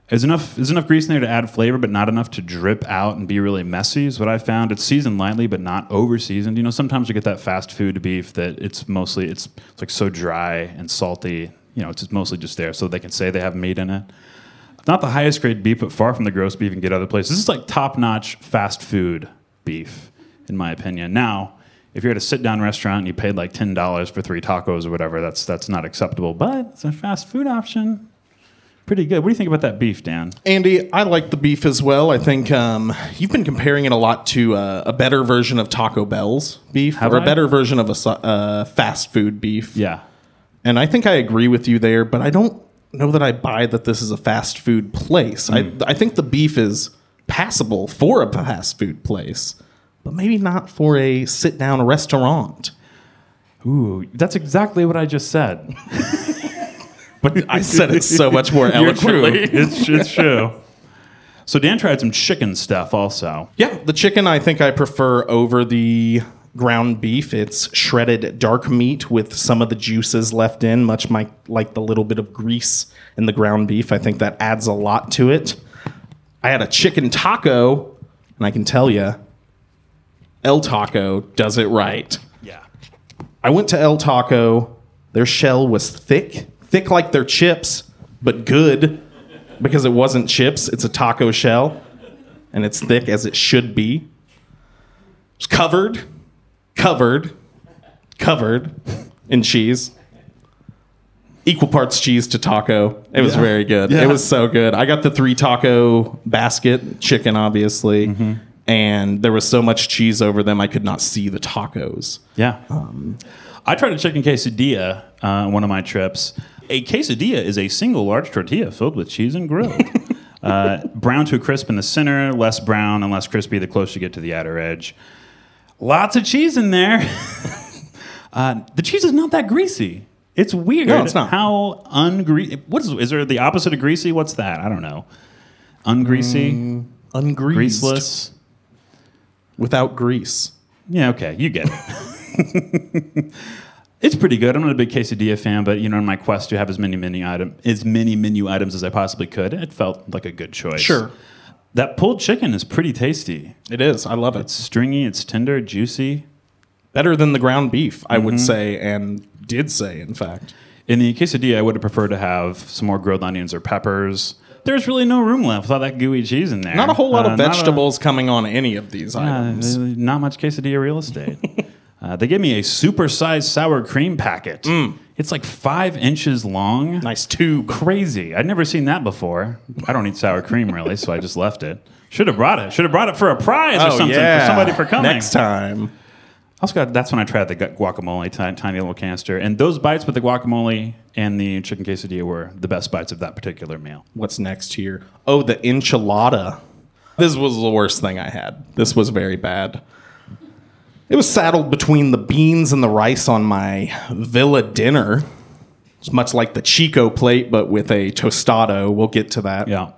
There's enough, there's enough grease in there to add flavor, but not enough to drip out and be really messy. Is what I found. It's seasoned lightly, but not over seasoned. You know, sometimes you get that fast food beef that it's mostly it's, it's like so dry and salty. You know, it's just mostly just there so they can say they have meat in it. Not the highest grade beef, but far from the gross beef you can get other places. This is like top notch fast food beef, in my opinion. Now, if you're at a sit down restaurant and you paid like ten dollars for three tacos or whatever, that's that's not acceptable. But it's a fast food option. Pretty good. What do you think about that beef, Dan? Andy, I like the beef as well. I think um, you've been comparing it a lot to uh, a better version of Taco Bell's beef, Have or a I? better version of a uh, fast food beef. Yeah. And I think I agree with you there, but I don't know that I buy that this is a fast food place. I, hmm. I think the beef is passable for a fast food place, but maybe not for a sit down restaurant. Ooh, that's exactly what I just said. But I said it so much more eloquently. It's, it's true. So Dan tried some chicken stuff also. Yeah, the chicken I think I prefer over the ground beef. It's shredded dark meat with some of the juices left in, much my, like the little bit of grease in the ground beef. I think that adds a lot to it. I had a chicken taco, and I can tell you, El Taco does it right. Yeah. I went to El Taco. Their shell was thick, thick like their chips, but good because it wasn't chips. It's a taco shell, and it's thick as it should be. It's covered, covered, covered in cheese. Equal parts cheese to taco. It was Yeah. very good. Yeah. It was so good. I got the three taco basket, chicken, obviously. And there was so much cheese over them, I could not see the tacos. Yeah. I tried a chicken quesadilla uh, on one of my trips. A quesadilla is a single large tortilla filled with cheese and grilled. uh, brown to a crisp in the center, less brown and less crispy the closer you get to the outer edge. Lots of cheese in there. uh, the cheese is not that greasy. It's weird No, it's not. how ungreasy. What is, is there the opposite of greasy? What's that? I don't know. Ungreasy, Ungreased. greaseless. Without grease. Yeah, okay, you get it. It's pretty good. I'm not a big quesadilla fan, but you know, in my quest to have as many menu item as many menu items as I possibly could, it felt like a good choice. Sure. That pulled chicken is pretty tasty. It is. I love it. It's stringy, it's tender, juicy. better than the ground beef, I Mm-hmm. would say, and did say, in fact. In the quesadilla, I would have preferred to have some more grilled onions or peppers. There's really no room left without that gooey cheese in there. Not a whole lot Uh, of not a- vegetables coming on any of these Uh, items. not much quesadilla real estate. uh, they gave me a supersized sour cream packet. It's like five inches long. Nice tube. Crazy. I'd never seen that before. I don't eat sour cream really, so I just left it. Should have brought it. Should have brought it for a prize or oh, something for somebody for coming. Oh, Next time. Also got that's when I tried the guacamole, tiny, tiny little canister, and those bites with the guacamole and the chicken quesadilla were the best bites of that particular meal. What's next here? Oh, the enchilada. This was the worst thing I had. This was very bad. It was saddled between the beans and the rice on my villa dinner. It's much like the Chico plate, but with a tostado. We'll get to that. Yeah. It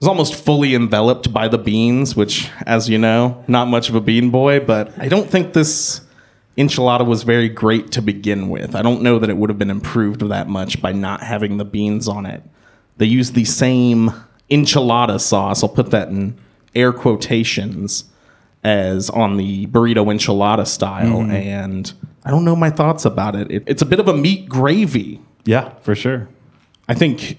was almost fully enveloped by the beans, which, as you know, not much of a bean boy, but I don't think this enchilada was very great to begin with. I don't know that it would have been improved that much by not having the beans on it. They used the same enchilada sauce, I'll put that in air quotations, as on the burrito enchilada style, and I don't know my thoughts about it. it. It's a bit of a meat gravy. Yeah, for sure. I think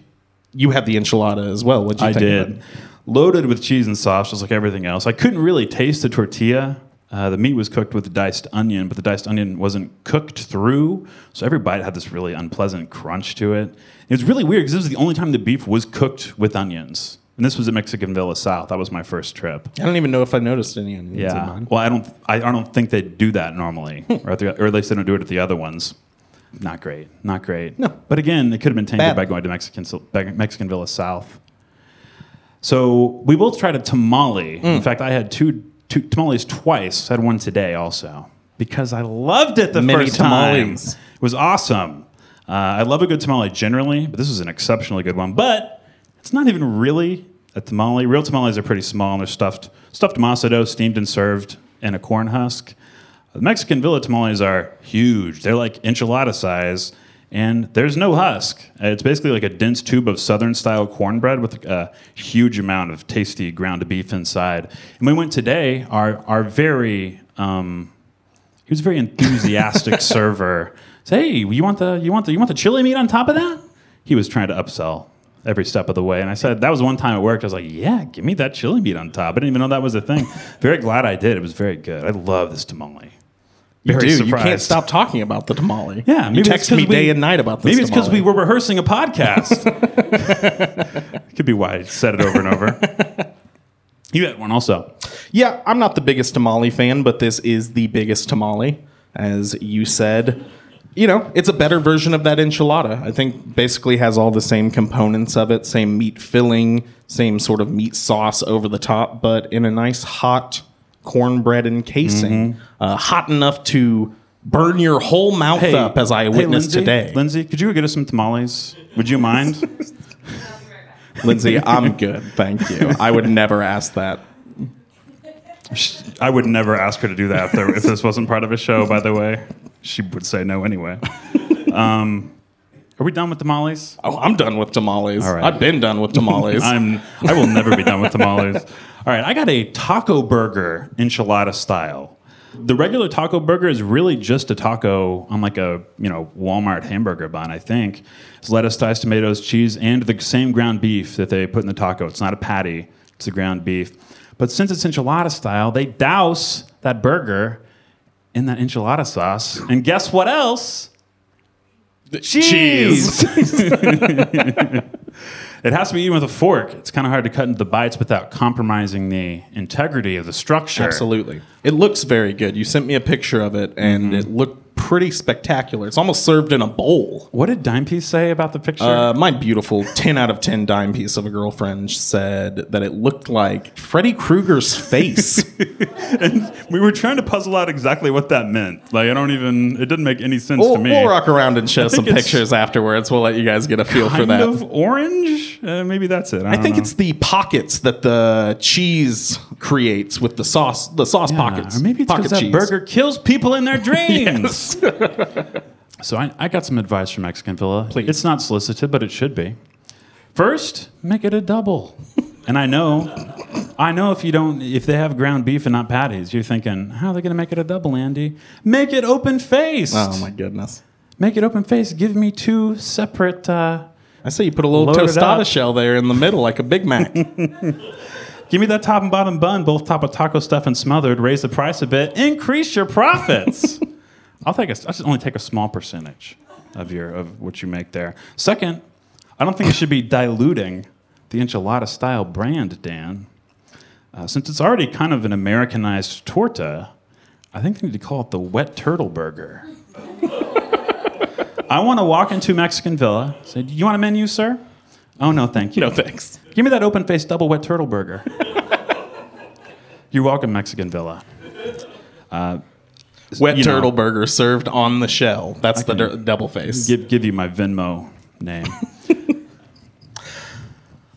you had the enchilada as well. What'd you I did. Loaded with cheese and sauce, just like everything else. I couldn't really taste the tortilla. Uh, the meat was cooked with diced onion, but the diced onion wasn't cooked through. So every bite had this really unpleasant crunch to it. It was really weird because this was the only time the beef was cooked with onions. And this was at Mexican Villa South. That was my first trip. I don't even know if I noticed any onions in Yeah. mine. Well, I don't. I, I don't think they do that normally, or, at the, or at least they don't do it at the other ones. Not great. Not great. No. But again, it could have been tainted Bad. by going to Mexican Mexican Villa South. So we both tried a tamale. Mm. In fact, I had two, two tamales twice. I had one today also because I loved it the Many first time. tamales. It was awesome. Uh, I love a good tamale generally, but this was an exceptionally good one. But it's not even really a tamale. Real tamales are pretty small they're stuffed stuffed masa dough, steamed and served in a corn husk. The Mexican Villa tamales are huge. They're like enchilada size, and there's no husk. Uh, It's basically like a dense tube of Southern style cornbread with a huge amount of tasty ground beef inside. And we went today. Our our very um, he was a very enthusiastic server. Say, "Hey, you want the you want the you want the chili meat on top of that?" He was trying to upsell every step of the way, and I said that was one time it worked. I was like, "Yeah, give me that chili meat on top." I didn't even know that was a thing. very glad I did. It was very good. I love this tamale. You Very do. You can't stop talking about the tamale. Yeah, you text me we- day and night about this. Maybe it's because we were rehearsing a podcast. Could be why I said it over and over. You had one also. Yeah, I'm not the biggest tamale fan, but this is the biggest tamale, as you said. You know, it's a better version of that enchilada. I think basically has all the same components of it, same meat filling, same sort of meat sauce over the top, but in a nice hot cornbread encasing, Mm-hmm. uh, hot enough to burn your whole mouth up, as I witnessed Lindsay, today. Lindsay, could you get us some tamales? Would you mind? Lindsay, I'm good, thank you. I would never ask that. I would never ask her to do that if, there, if this wasn't part of a show. By the way, she would say no anyway. Um, are we done with tamales? Oh, I'm done with tamales. All right. I've been done with tamales. I'm. I will never be done with tamales. All right, I got a taco burger enchilada style. The regular taco burger is really just a taco on like a you know Walmart hamburger bun. I think it's lettuce, diced tomatoes, cheese, and the same ground beef that they put in the taco. It's not a patty; it's the ground beef. But since it's enchilada style, they douse that burger in that enchilada sauce. And guess what else? Cheese. It has to be eaten with a fork. It's kind of hard to cut into the bites without compromising the integrity of the structure. Absolutely. It looks very good. You sent me a picture of it, and Mm-hmm. it looked pretty spectacular. It's almost served in a bowl. What did Dime Piece say about the picture? Uh, my beautiful 10 out of 10 dime piece of a girlfriend said that it looked like Freddy Krueger's face. And we were trying to puzzle out exactly what that meant. Like, I don't even, it didn't make any sense we'll, to me. we'll rock around and show some think it's pictures afterwards. We'll let you guys get a feel for kind that. of orange? Uh, maybe that's it. I, I don't think know. it's the pockets that the cheese creates with the sauce, the sauce Yeah, pockets. Or maybe it's pocket because that cheese. burger kills people in their dreams. so I, I got some advice from Mexican Villa. Please. It's not solicited, but it should be. First, make it a double. and I know, I know if you don't, if they have ground beef and not patties, you're thinking, how are they going to make it a double, Andy? Make it open faced. Oh my goodness. Make it open faced. Give me two separate. Uh, I say you put a little tostada shell there in the middle like a Big Mac. Give me that top and bottom bun, both top of taco stuff and smothered. Raise the price a bit. Increase your profits. I'll take a. I'll just only take a small percentage of your of what you make there. Second, I don't think you should be diluting the enchilada style brand, Dan. Uh, since it's already kind of an Americanized torta, I think they need to call it the wet turtle burger. I want to walk into Mexican Villa. Say, "Do you want a menu, sir?" Oh no, thank you. no thanks. Give me that open faced double wet turtle burger. You're welcome, Mexican Villa. Wet you know. turtle burger served on the shell. That's the can dur- double face. Give give you my Venmo name.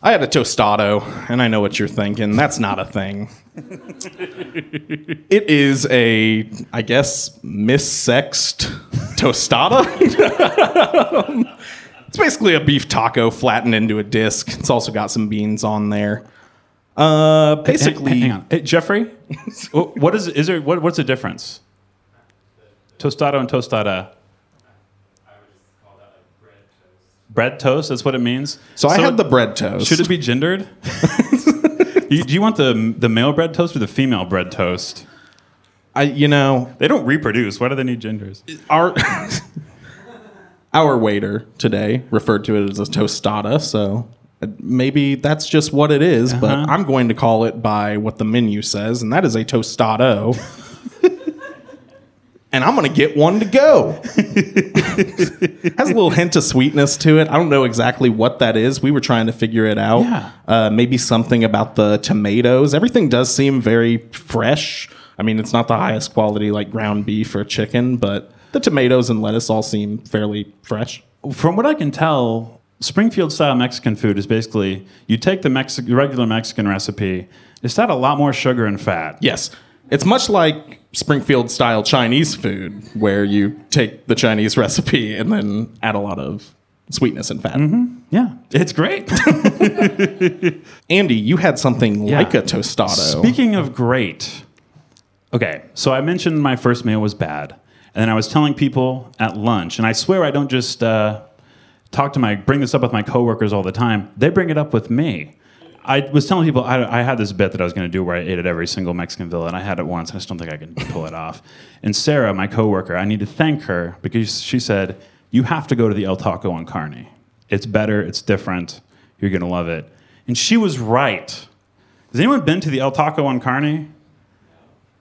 I had a tostado, and I know what you're thinking. That's not a thing. it is a, I guess, missexed tostada. it's basically a beef taco flattened into a disc. It's also got some beans on there. Uh, basically, hang, hang on, Hey, Jeffrey. what is is there? What, what's the difference? Tostado and tostada. Bread toast. That's what it means. so I had the bread toast. Should it be gendered? you, do you want the the male bread toast or the female bread toast? I, you know, They don't reproduce. Why do they need genders? our our waiter today referred to it as a tostada, so maybe that's just what it is, but Uh-huh. I'm going to call it by what the menu says, and that is a tostado. and I'm going to get one to go. Has a little hint of sweetness to it. I don't know exactly what that is. We were trying to figure it out. Yeah. Uh, maybe something about the tomatoes. Everything does seem very fresh. I mean, it's not the highest quality like ground beef or chicken, but the tomatoes and lettuce all seem fairly fresh. From what I can tell, Springfield style Mexican food is basically you take the Mexi- regular Mexican recipe, it's got a lot more sugar and fat. Yes. It's much like Springfield style Chinese food, where you take the Chinese recipe and then add a lot of sweetness and fat. Yeah, it's great. Andy, you had something like a tostado. Speaking of great, okay, so I mentioned my first meal was bad, and then I was telling people at lunch, and I swear I don't just uh, talk to my bring this up with my coworkers all the time. They bring it up with me. I was telling people I, I had this bit that I was going to do where I ate at every single Mexican villa, and I had it once. I just don't think I can pull it off. And Sarah, my coworker, I need to thank her because she said you have to go to the El Taco on Kearney. It's better. It's different. You're going to love it. And she was right. Has anyone been to the El Taco on Kearney?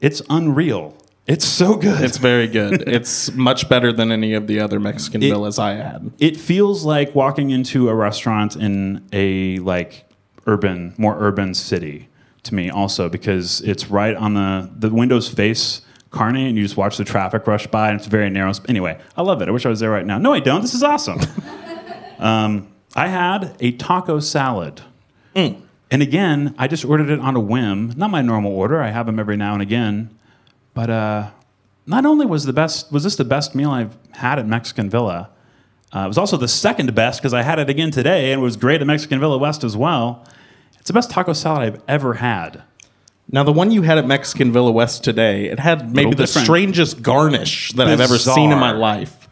It's unreal. It's so good. It's very good. it's much better than any of the other Mexican villas I had. it feels like walking into a restaurant in a like urban, more urban city to me also because it's right on the the windows face Kearney and you just watch the traffic rush by and it's very narrow. Anyway, I love it. I wish I was there right now. No, I don't. This is awesome. um, I had a taco salad. And again, I just ordered it on a whim. Not my normal order. I have them every now and again. But uh, not only was the best was this the best meal I've had at Mexican Villa, uh, it was also the second best because I had it again today and it was great at Mexican Villa West as well. It's the best taco salad I've ever had. Now, the one you had at Mexican Villa West today, it had maybe the different. strangest garnish that I've ever seen in my life.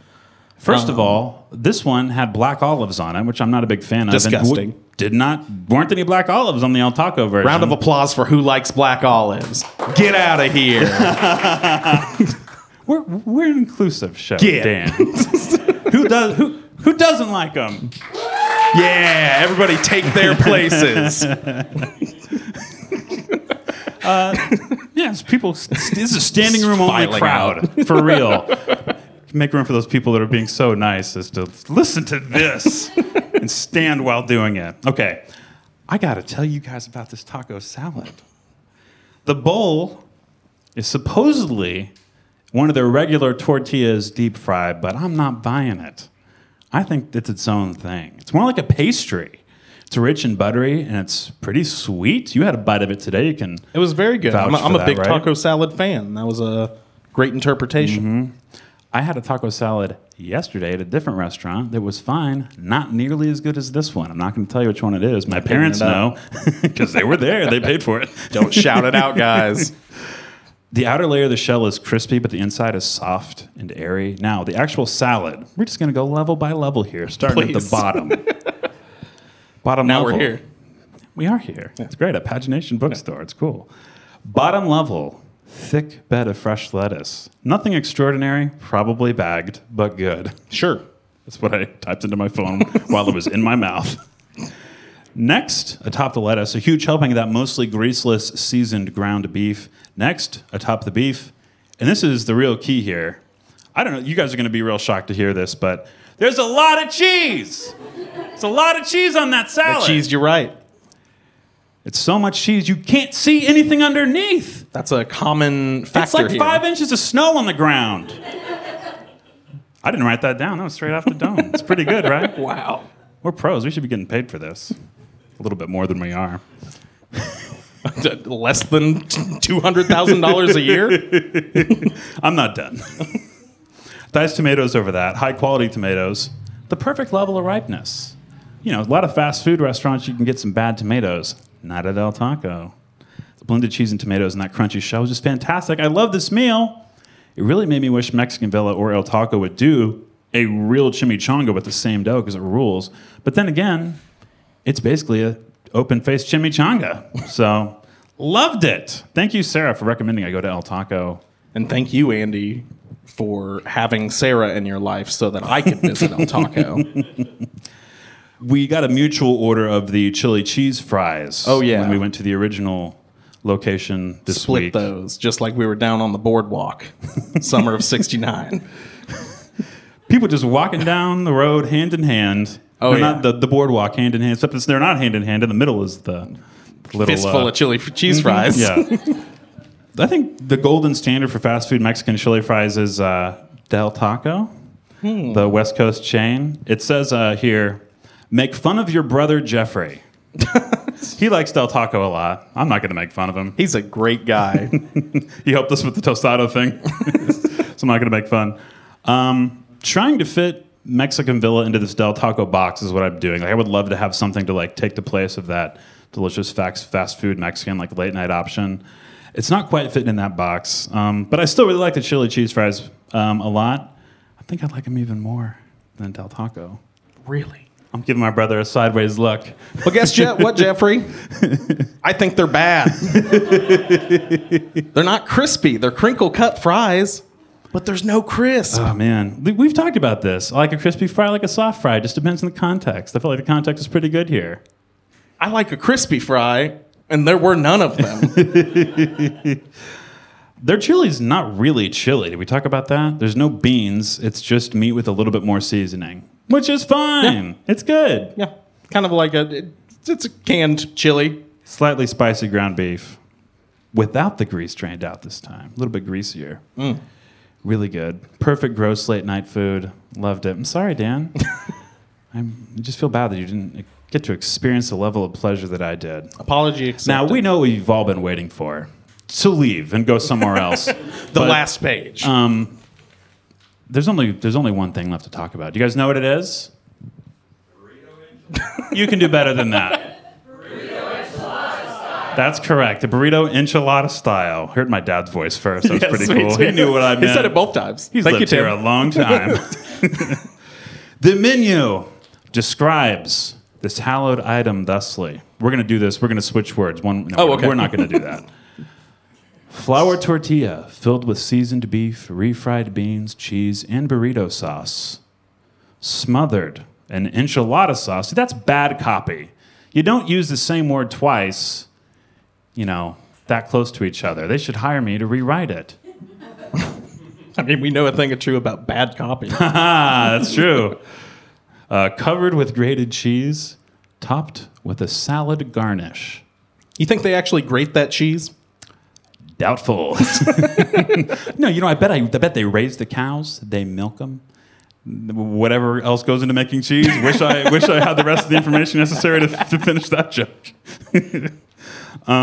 First of all, this one had black olives on it, which I'm not a big fan of. and Disgusting. did not weren't any black olives on the El Taco version. Round of applause for who likes black olives. Get out of here. We're we're an inclusive show, Get. Dan. who does who who doesn't like them? yeah, everybody take their places. Uh, yes, people. This is a standing room only Filing crowd for real. make room for those people that are being so nice as to listen to this and stand while doing it. Okay, I got to tell you guys about this taco salad. The bowl is supposedly one of their regular tortillas deep fried, but I'm not buying it. I think it's its own thing. It's more like a pastry. It's rich and buttery, and it's pretty sweet. You had a bite of it today. You can. It was very good. I'm a, I'm a that, big right? taco salad fan. That was a great interpretation. Mm-hmm. I had a taco salad yesterday at a different restaurant that was fine, not nearly as good as this one. I'm not going to tell you which one it is. My parents know because they were there. They paid for it. Don't shout it out, guys. The outer layer of the shell is crispy, but the inside is soft and airy. Now, the actual salad, we're just going to go level by level here, starting at the bottom. bottom Now level. we're here. We are here. It's great. A pagination bookstore. It's cool. Bottom level, thick bed of fresh lettuce. Nothing extraordinary, probably bagged, but good. Sure. That's what I typed into my phone while it was in my mouth. Next, atop the lettuce, a huge helping of that mostly greaseless seasoned ground beef. Next, atop the beef, and this is the real key here. I don't know, you guys are going to be real shocked to hear this, but there's a lot of cheese. There's a lot of cheese on that The salad. cheese, you're right. It's so much cheese you can't see anything underneath. That's a common factor It's like here. five inches of snow on the ground. I didn't write that down. That was straight off the dome. It's pretty good, right? Wow. We're pros. We should be getting paid for this. A little bit more than we are. Less than two hundred thousand dollars a year. I'm not done. Diced tomatoes over that. High quality tomatoes. The perfect level of ripeness. You know, a lot of fast food restaurants, you can get some bad tomatoes. Not at El Taco. The blended cheese and tomatoes and that crunchy shell was just fantastic. I love this meal. It really made me wish Mexican Villa or El Taco would do a real chimichanga with the same dough because it rules. But then again, it's basically a open faced chimichanga. So loved it. Thank you, Sarah, for recommending I go to El Taco. And thank you, Andy, for having Sarah in your life so that I could visit El Taco. We got a mutual order of the chili cheese fries. Oh, yeah. when we went to the original location this Split week. those, just like we were down on the boardwalk, summer of '69. People just walking down the road hand in hand. Oh, They're yeah. not the, the boardwalk hand in hand. Except it's, they're not hand in hand. In the middle is the little Fistful uh, of chili cheese fries. Yeah. I think the golden standard for fast food Mexican chili fries is uh, Del Taco, Hmm. the West Coast chain. It says uh, here, make fun of your brother Jeffrey. he likes Del Taco a lot. I'm not going to make fun of him. He's a great guy. He helped us with the tostado thing, so I'm not going to make fun. Um, trying to fit Mexican Villa into this Del Taco box is what I'm doing. Like, I would love to have something to like take the place of that delicious fast fast food Mexican like late night option. It's not quite fitting in that box, um, but I still really like the chili cheese fries um, a lot. I think I like them even more than Del Taco. really? I'm giving my brother a sideways look. Well, guess Je- what, Jeffrey? I think they're bad. they're not crispy. They're crinkle cut fries, but there's no crisp. Oh man, We- we've talked about this. I like a crispy fry, I like a soft fry. It just depends on the context. I feel like the context is pretty good here. I like a crispy fry, and there were none of them. Their chili's not really chili. Did we talk about that? There's no beans. It's just meat with a little bit more seasoning, which is fine. It's good. yeah, kind of like a it's a canned chili. Slightly spicy ground beef without the grease drained out this time. A little bit greasier. Mm. Really good. Perfect gross late night food. Loved it. I'm sorry, Dan. I'm, I just feel bad that you didn't get to experience the level of pleasure that I did. Apology accepted. Now we know what you've all been waiting for to leave and go somewhere else. the But last page. Um, there's only there's only one thing left to talk about. Do you guys know what it is? you can do better than that. That's correct. The burrito enchilada style. Heard my dad's voice first. That was Yes, pretty cool. too. He knew what I meant. He said it both times. He's Thank you, lived here Tim. a long time. the menu describes this hallowed item thusly. We're going to do this. We're going to switch words. One. No, Oh, we're- okay. We're not going to do that. Flour tortilla filled with seasoned beef, refried beans, cheese, and burrito sauce. Smothered in enchilada sauce. See, that's bad copy. You don't use the same word twice, you know, that close to each other. They should hire me to rewrite it. I mean, we know a thing or two about bad copy. That's true. Uh, covered with grated cheese, topped with a salad garnish. you think they actually grate that cheese? Doubtful. no, you know, I bet I, I bet they raise the cows, they milk them. Whatever else goes into making cheese. Wish I wish I had the rest of the information necessary to, to finish that joke.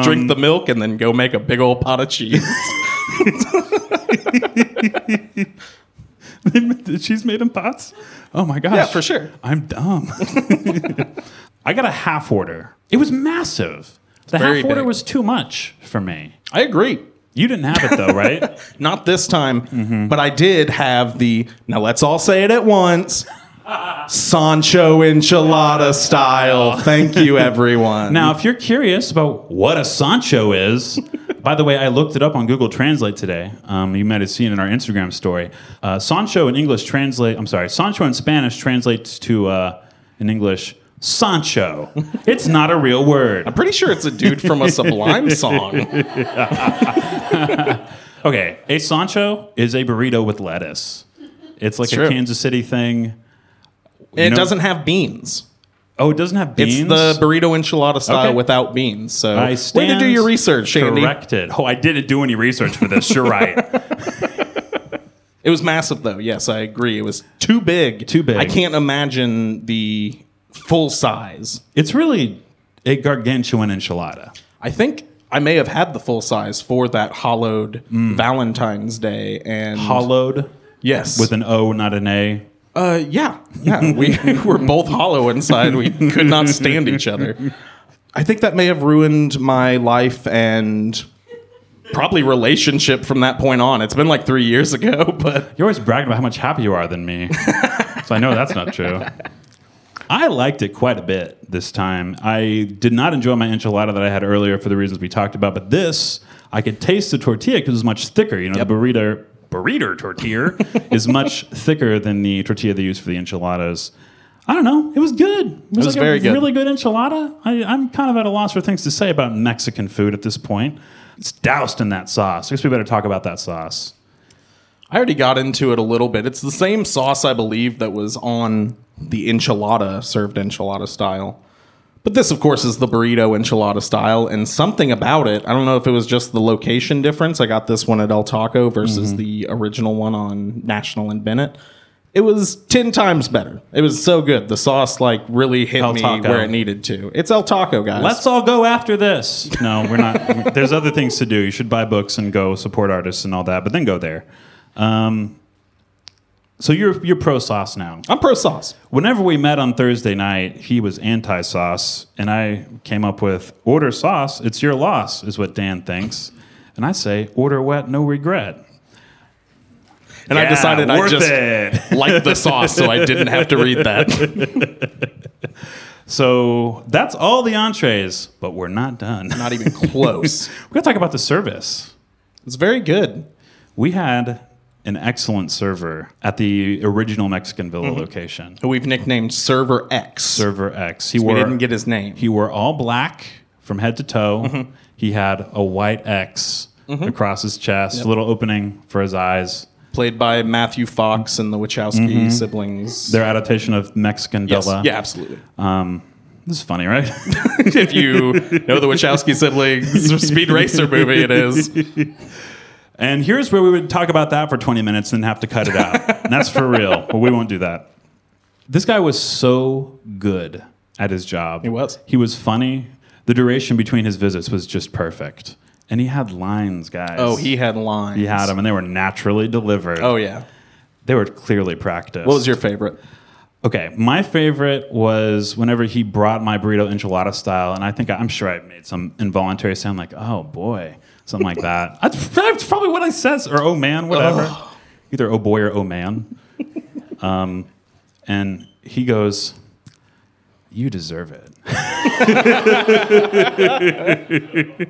Drink the milk and then go make a big old pot of cheese. the cheese made in pots. Oh my gosh! Yeah, for sure. I'm dumb. I got a half order. It was massive. The half order was too much for me. I agree. You didn't have it though, right? Not this time, Mm-hmm. but I did have the. Now let's all say it at once. Sancho enchilada style. Thank you, everyone. Now, if you're curious about what a Sancho is, by the way, I looked it up on Google Translate today. Um, you might have seen in our Instagram story. Uh, Sancho in English translate. I'm sorry, Sancho in Spanish translates to uh, in English Sancho. It's not a real word. I'm pretty sure it's a dude from a Sublime song. Okay, a Sancho is a burrito with lettuce. It's like It's a true. Kansas City thing. It know- doesn't have beans. Oh, it doesn't have beans. It's the burrito enchilada style Okay. without beans. So I way stand to do your research, Shandy. Corrected. Oh, I didn't do any research for this. You're right. It was massive, though. Yes, I agree. It was too big. Too big. I can't imagine the full size. It's really a gargantuan enchilada. I think I may have had the full size for that hollowed Mm. Valentine's Day, and Hollowed yes, with an O, not an A. uh, yeah, yeah. We were both hollow inside. We could not stand each other. I think that may have ruined my life and probably relationship from that point on. It's been like three years ago, but You're always bragging about how much happier you are than me. so I know that's not true. I liked it quite a bit this time. I did not enjoy my enchilada that I had earlier for the reasons we talked about, but this, I could taste the tortilla because it was much thicker. You know, the burrito burrito tortilla is much thicker than the tortilla they use for the enchiladas. I don't know. It was good. It was, was like very a good. really good enchilada. I, I'm kind of at a loss for things to say about Mexican food at this point. It's doused in that sauce. I guess we better talk about that sauce. I already got into it a little bit. It's the same sauce, I believe, that was on the enchilada, served enchilada style. But this, of course, is the burrito enchilada style, and something about it. I don't know if it was just the location difference. I got this one at El Taco versus the original one on National and Bennett. It was ten times better. It was so good. The sauce like really hit El me Taco. where it needed to. It's El Taco, guys. Let's all go after this. No, we're not. there's other things to do. You should buy books and go support artists and all that, but then go there. Um, so you're you're pro sauce now. I'm pro sauce. Whenever we met on Thursday night, he was anti sauce, and I came up with order sauce. It's your loss, is what Dan thinks, and I say order wet, no regret. And I decided I just it. liked the sauce, so I didn't have to read that. So that's all the entrees, but we're not done. Not even close. We're gonna talk about the service. It's very good. We had an excellent server at the original Mexican Villa mm-hmm. location. who we've nicknamed Server X. Server X. He we didn't get his name. he wore all black from head to toe. Mm-hmm. He had a white X mm-hmm. across his chest, a little opening for his eyes. Played by Matthew Fox and the Wachowski siblings. Their adaptation of Mexican yes. Villa. Yeah, absolutely. Um, this is funny, right? if you know the Wachowski siblings Speed Racer movie, it is. and here's where we would talk about that for 20 minutes and have to cut it out. and that's for real, but we won't do that. This guy was so good at his job. He was. He was funny. The duration between his visits was just perfect. And he had lines, guys. Oh, he had lines. He had them, and they were naturally delivered. Oh yeah. They were clearly practiced. What was your favorite? Okay, my favorite was whenever he brought my burrito enchilada style, and I think I'm sure I made some involuntary sound like "oh boy," something like that. That's, that's probably what I says or "oh man," whatever. Either "oh boy" or "oh man." um, and he goes, "You deserve it."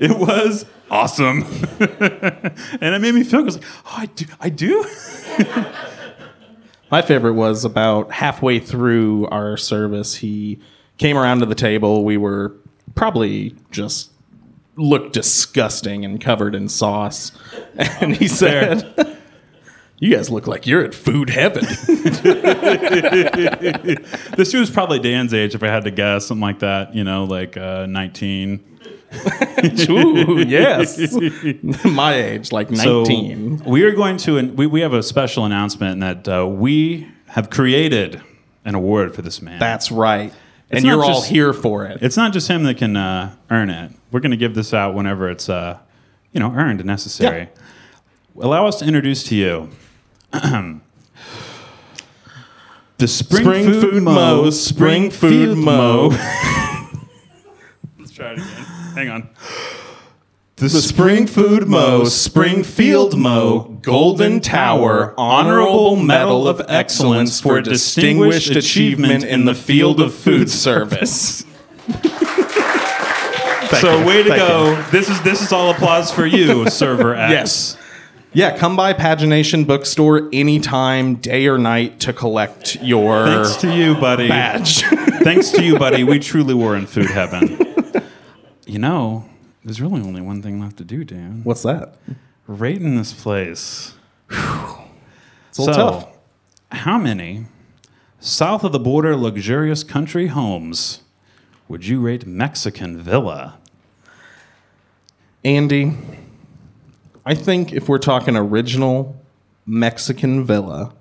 it was awesome, and it made me feel. I was like, "Oh, I do, I do." My favorite was about halfway through our service. He came around to the table. We were probably just looked disgusting and covered in sauce. And he said, You guys look like you're at food heaven. This dude was probably Dan's age, if I had to guess, something like that. You know, like uh, 19. Ooh, yes. My age, like So 19. we are going to, we, we have a special announcement that uh, we have created an award for this man. That's right. And you're not all just- here for it. It's not just him that can uh, earn it. We're going to give this out whenever it's, uh, you know, earned and necessary. Allow us to introduce to you the Spring, Spring Food Mo, Spring Food Mo. Let's try it again. Hang on. The Spring Food Mo, Springfield Mo, Golden Tower, Honorable Medal of Excellence for Distinguished Achievement in the Field of Food Service. so you. way to Thank go! This is this is all applause for you, Server X. Yes. Yeah, come by Pagination Bookstore anytime, day or night, to collect your Thanks to you, buddy. badge. Thanks to you, buddy. We truly were in food heaven. you know, there's really only one thing left to do, Dan. What's that? Rating this place. It's a So, tough. how many south of the border luxurious country homes would you rate Mexican Villa? Andy, I think if we're talking original Mexican villa,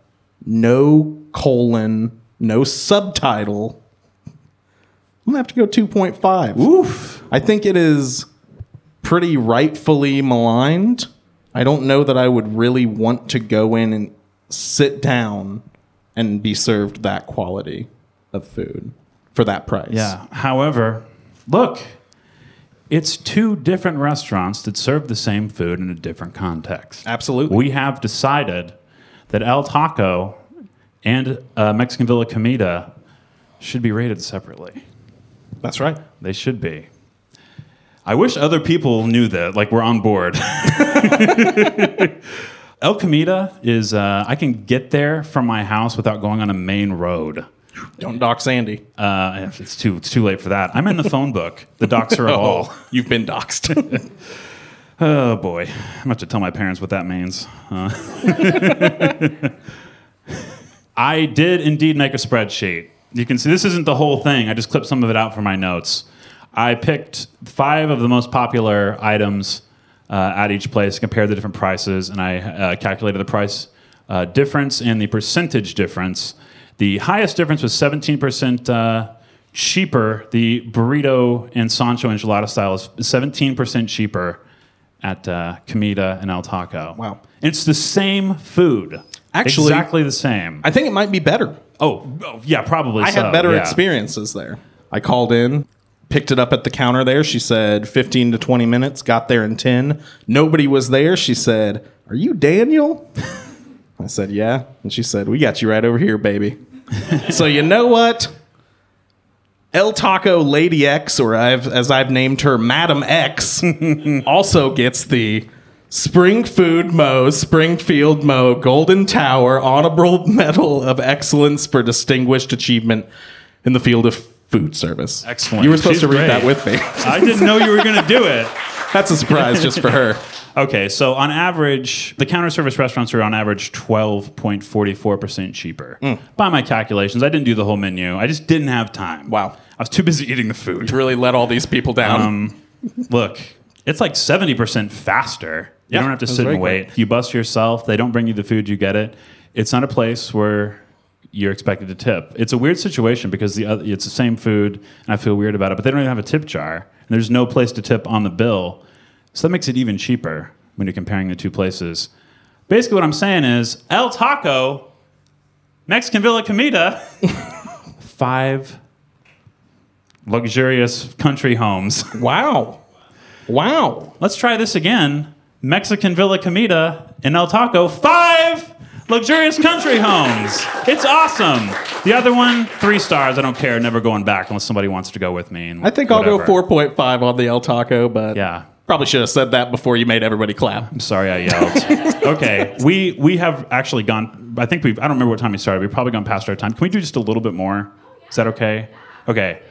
no colon, no subtitle, I'm gonna have to go 2.5. Oof. I think it is pretty rightfully maligned. I don't know that I would really want to go in and sit down and be served that quality of food for that price. Yeah. However, look, it's two different restaurants that serve the same food in a different context. Absolutely. We have decided that El Taco and uh, Mexican Villa Comida should be rated separately. That's right. They should be. I wish other people knew that, like we're on board. El Comida is, uh, I can get there from my house without going on a main road. Don't dox Andy. Uh, it's too it's too late for that. I'm in the phone book. The docs are all. Oh, you've been doxed. Oh boy, I'm gonna have to tell my parents what that means. Uh, I did indeed make a spreadsheet. You can see this isn't the whole thing. I just clipped some of it out for my notes. I picked five of the most popular items uh, at each place, compared the different prices, and I uh, calculated the price uh, difference and the percentage difference. The highest difference was 17% uh, cheaper. The burrito and Sancho enchilada style is 17% cheaper at uh, Comida and El Taco. Wow. It's the same food. Actually- exactly the same. I think it might be better. oh, oh, yeah, probably I so, had better yeah. experiences there. I called in, picked it up at the counter there. She said 15 to 20 minutes, got there in 10. Nobody was there. She said, Are you Daniel? I said, Yeah. And she said, We got you right over here, baby. so, you know what? El Taco Lady X, or I've, as I've named her, Madam X, also gets the Spring Food Mo, Springfield Mo, Golden Tower, Honorable Medal of Excellence for Distinguished Achievement in the Field of Food Service. Excellent. You were supposed She's to read great. that with me. I didn't know you were going to do it. That's a surprise just for her. Okay, so on average, the counter service restaurants are on average 12.44% cheaper. Mm. By my calculations, I didn't do the whole menu. I just didn't have time. Wow. I was too busy eating the food. To really let all these people down. Um, Look, it's like 70% faster. You Yeah, don't have to sit and wait. You bust yourself. They don't bring you the food, you get it. It's not a place where you're expected to tip. It's a weird situation because the other, it's the same food, and I feel weird about it, but they don't even have a tip jar. And there's no place to tip on the bill. So that makes it even cheaper when you're comparing the two places. Basically, what I'm saying is El Taco, Mexican Villa Comida, five luxurious country homes. wow. Wow. Let's try this again. Mexican Villa Comida in El Taco, five luxurious country homes. It's awesome. The other one, three stars. I don't care. Never going back unless somebody wants to go with me. And I think I'll go 4.5 on the El Taco, but Yeah. probably should have said that before you made everybody clap. I'm sorry I yelled. okay, we we have actually gone. I think we've. I don't remember what time we started. We've probably gone past our time. Can we do just a little bit more? Is that okay? Okay.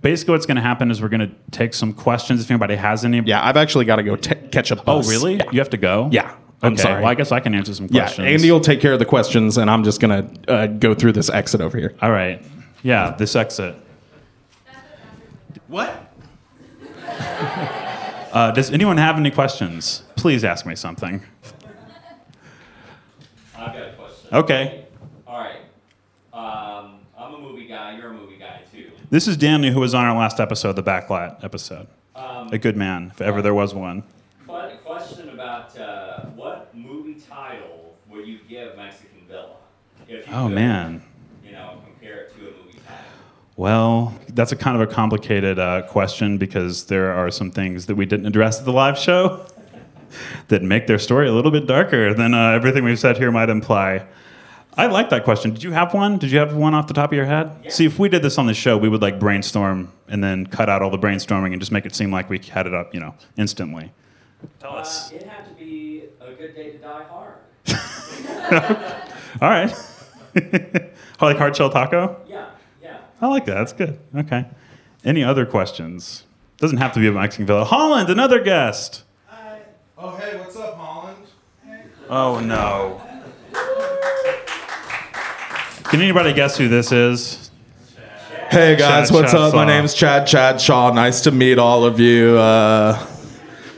basically what's going to happen is we're going to take some questions if anybody has any. Yeah, I've actually got to go t- catch a Oh, really? Yeah. You have to go? Yeah, I'm okay. sorry. Well, I guess I can answer some questions. Yeah, questions. Andy will take care of the questions, and I'm just gonna uh, go through this exit over here. All right. Yeah, this exit. What? uh, does anyone have any questions? Please ask me something. I've got a question. Okay. All right. Um, I'm a movie guy. You're a movie guy too. This is Danny, who was on our last episode, the Backlot episode. Um, A good man, if ever there was one. but question about uh, what movie title would you give Mexican Villa? If you Oh, could, man. You know, compare it to a movie title. Well, that's a kind of a complicated uh, question because there are some things that we didn't address at the live show that make their story a little bit darker than uh, everything we've said here might imply. I like that question. Did you have one? Did you have one off the top of your head? See, if we did this on the show, we would like brainstorm and then cut out all the brainstorming and just make it seem like we had it up, you know, instantly. Tell Uh, us. it'd have to be a good day to die hard. All right. I like hard shell taco. Yeah, yeah. I like that. That's good. Okay. Any other questions? Doesn't have to be a Mexican Villa. Holland, another guest. Hi. Oh, hey, what's up, Holland? Oh no. Can anybody guess who this is? Hey guys, Chad what's up? My Shaw. name's Chad Chad Shaw. Nice to meet all of you. Uh,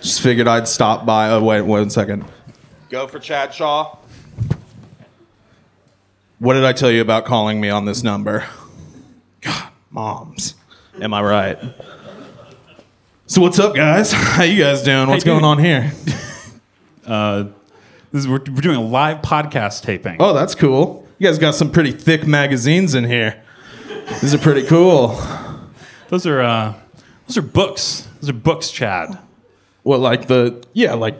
just figured I'd stop by. Oh, wait, one second. Go for Chad Shaw. What did I tell you about calling me on this number? God, moms. Am I right? So what's up, guys? How you guys doing? What's Hey, dude. going on here? Uh, This is, we're, we're doing a live podcast taping. Oh, that's cool. You guys got some pretty thick magazines in here. These are pretty cool. Those are uh, those are books. Those are books, Chad. Well, like the yeah, like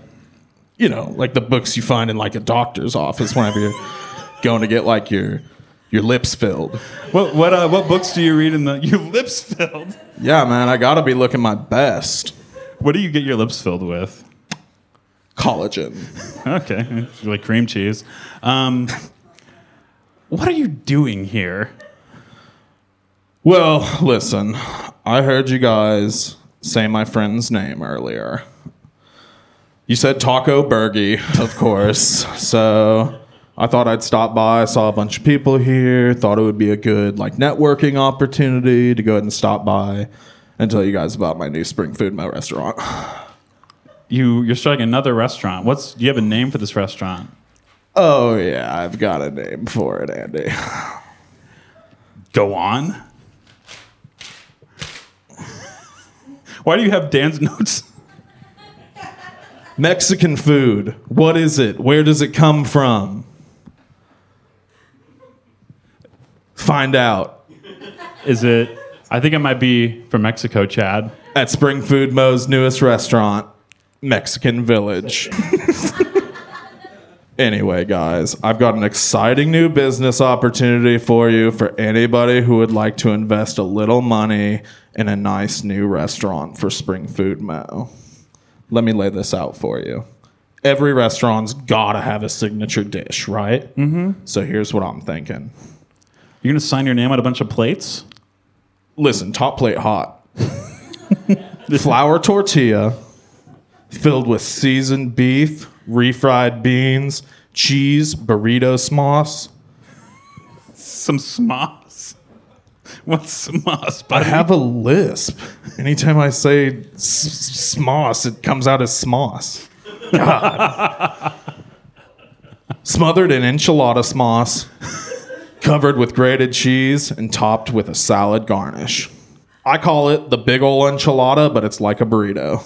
you know, like the books you find in like a doctor's office whenever you're going to get like your your lips filled. What what uh, what books do you read in the your lips filled? Yeah, man, I gotta be looking my best. What do you get your lips filled with? Collagen. Okay, like cream cheese. Um, what are you doing here? Well, listen, I heard you guys say my friend's name earlier. You said Taco Bergie, of course. so I thought I'd stop by. I saw a bunch of people here. Thought it would be a good like networking opportunity to go ahead and stop by and tell you guys about my new Spring Food Mo restaurant. You you're starting another restaurant. What's do you have a name for this restaurant? Oh yeah, I've got a name for it, Andy. Go on. Why do you have Dan's notes? Mexican food. What is it? Where does it come from? Find out Is it? I think it might be from Mexico, Chad. at Spring Food Mo's newest restaurant, Mexican Village. anyway, guys, I've got an exciting new business opportunity for you for anybody who would like to invest a little money in a nice new restaurant for Spring Food Mo. Let me lay this out for you. Every restaurant's gotta have a signature dish, right? Mm-hmm. So here's what I'm thinking. You're gonna sign your name on a bunch of plates? Listen, top plate hot. Flour tortilla filled with seasoned beef, refried beans, cheese, burrito sauce. Some smoss. What's smoss, I have a lisp. Anytime I say s- smoss, it comes out as smoss. God. Smothered in enchilada smoss, covered with grated cheese, and topped with a salad garnish. I call it the big ol' enchilada, but it's like a burrito.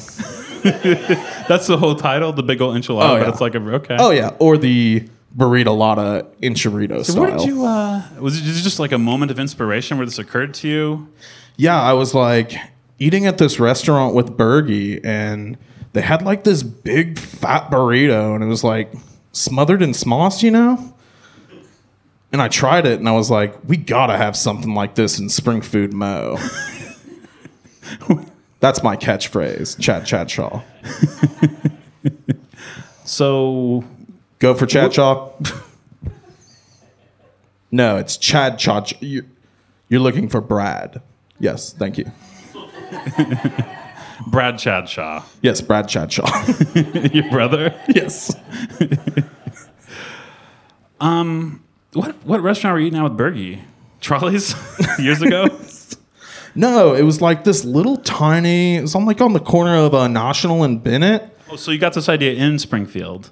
That's the whole title, the big ol' enchilada. Oh, but it's like a okay. Oh yeah, or the burrito lotta enchilada So style. where did you? Uh, was it just like a moment of inspiration where this occurred to you? yeah, I was like eating at this restaurant with Bergie, and they had like this big fat burrito, and it was like smothered in smoss, you know. And I tried it, and I was like, "We gotta have something like this in Spring Food Mo." That's my catchphrase, Chad Chad Shaw. So Go for Chad Shaw. no, it's Chad Chad. You're, you're looking for Brad. Yes, thank you. Brad Chadshaw, Yes, Brad Chadshaw. your brother. yes. Um, What what restaurant were you eating out with Bergie? Trolleys years ago. No, it was like this little tiny. It was on like on the corner of uh, National and Bennett. oh, so you got this idea in Springfield.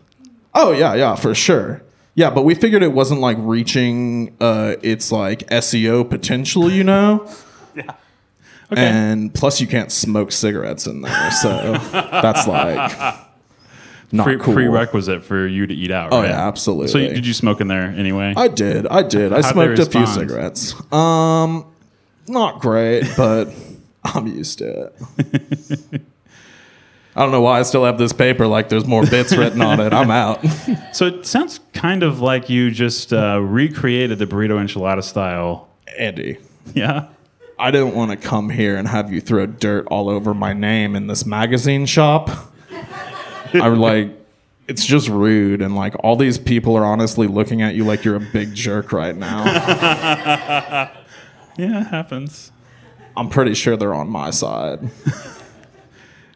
Oh yeah, yeah, for sure. Yeah, but we figured it wasn't like reaching uh, its like SEO potential, you know. Okay. And plus, you can't smoke cigarettes in there, so that's like not Pre- cool. Prerequisite for you to eat out. Oh right? yeah, absolutely. So you, did you smoke in there anyway? I did. I did. I How'd smoked a few cigarettes. Um, not great, but I'm used to it. I don't know why I still have this paper. Like there's more bits written on it. I'm out. so it sounds kind of like you just uh, recreated the burrito enchilada style. Andy, Yeah. I didn't want to come here and have you throw dirt all over my name in this magazine shop. I was like, it's just rude, and like all these people are honestly looking at you like you're a big jerk right now. Yeah, it happens. I'm pretty sure they're on my side.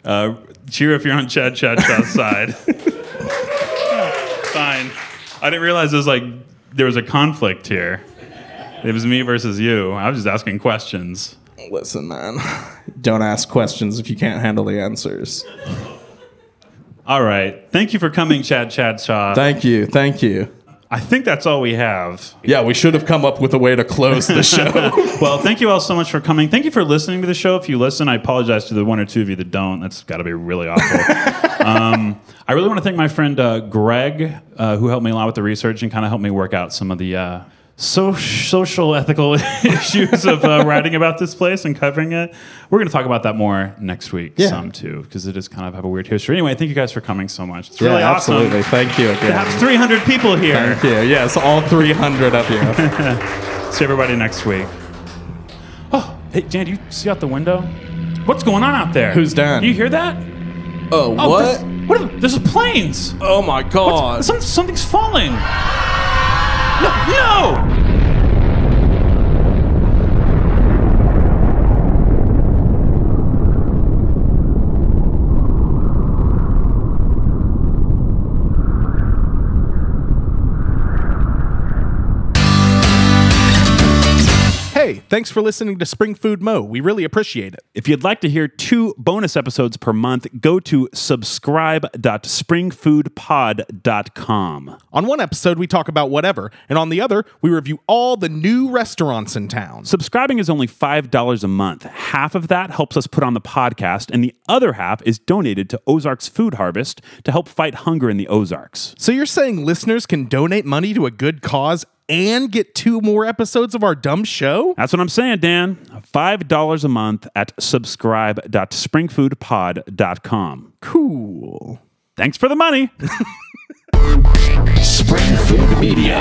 Uh, cheer if you're on Chad Chad Chad's side. Fine. I didn't realize there was like there was a conflict here. It was me versus you. I was just asking questions. Listen, man, don't ask questions if you can't handle the answers. All right. Thank you for coming, Chad Chadshaw. Thank you, thank you. I think that's all we have. Yeah, we should have come up with a way to close the show. Well, thank you all so much for coming. Thank you for listening to the show. If you listen, I apologize to the one or two of you that don't. That's got to be really awful. um, I really want to thank my friend uh, Greg, uh, who helped me a lot with the research and kind of helped me work out some of the uh, so- social ethical issues of uh, writing about this place and covering it. We're going to talk about that more next week, Yeah. some too, because it does kind of have a weird history. Anyway, thank you guys for coming so much. It's really awesome. absolutely. Thank you again. have 300 people here. Thank you. Yes, all 300 of you. See everybody next week. Oh, hey, Dan, do you see out the window? What's going on out there? Who's Dan? Do you hear that? Oh, Oh, what? There's, what are, there's planes. Oh my god. Some, something's falling. No, no! Hey, thanks for listening to Spring Food Mo. We really appreciate it. If you'd like to hear two bonus episodes per month, go to subscribe.springfoodpod.com. On one episode, we talk about whatever, and on the other, we review all the new restaurants in town. Subscribing is only $5 a month. Half of that helps us put on the podcast, and the other half is donated to Ozarks Food Harvest to help fight hunger in the Ozarks. So you're saying listeners can donate money to a good cause and get two more episodes of our dumb show? That's what I'm saying, Dan. $5 a month at subscribe.springfoodpod.com. Cool. Thanks for the money. Spring Food Media.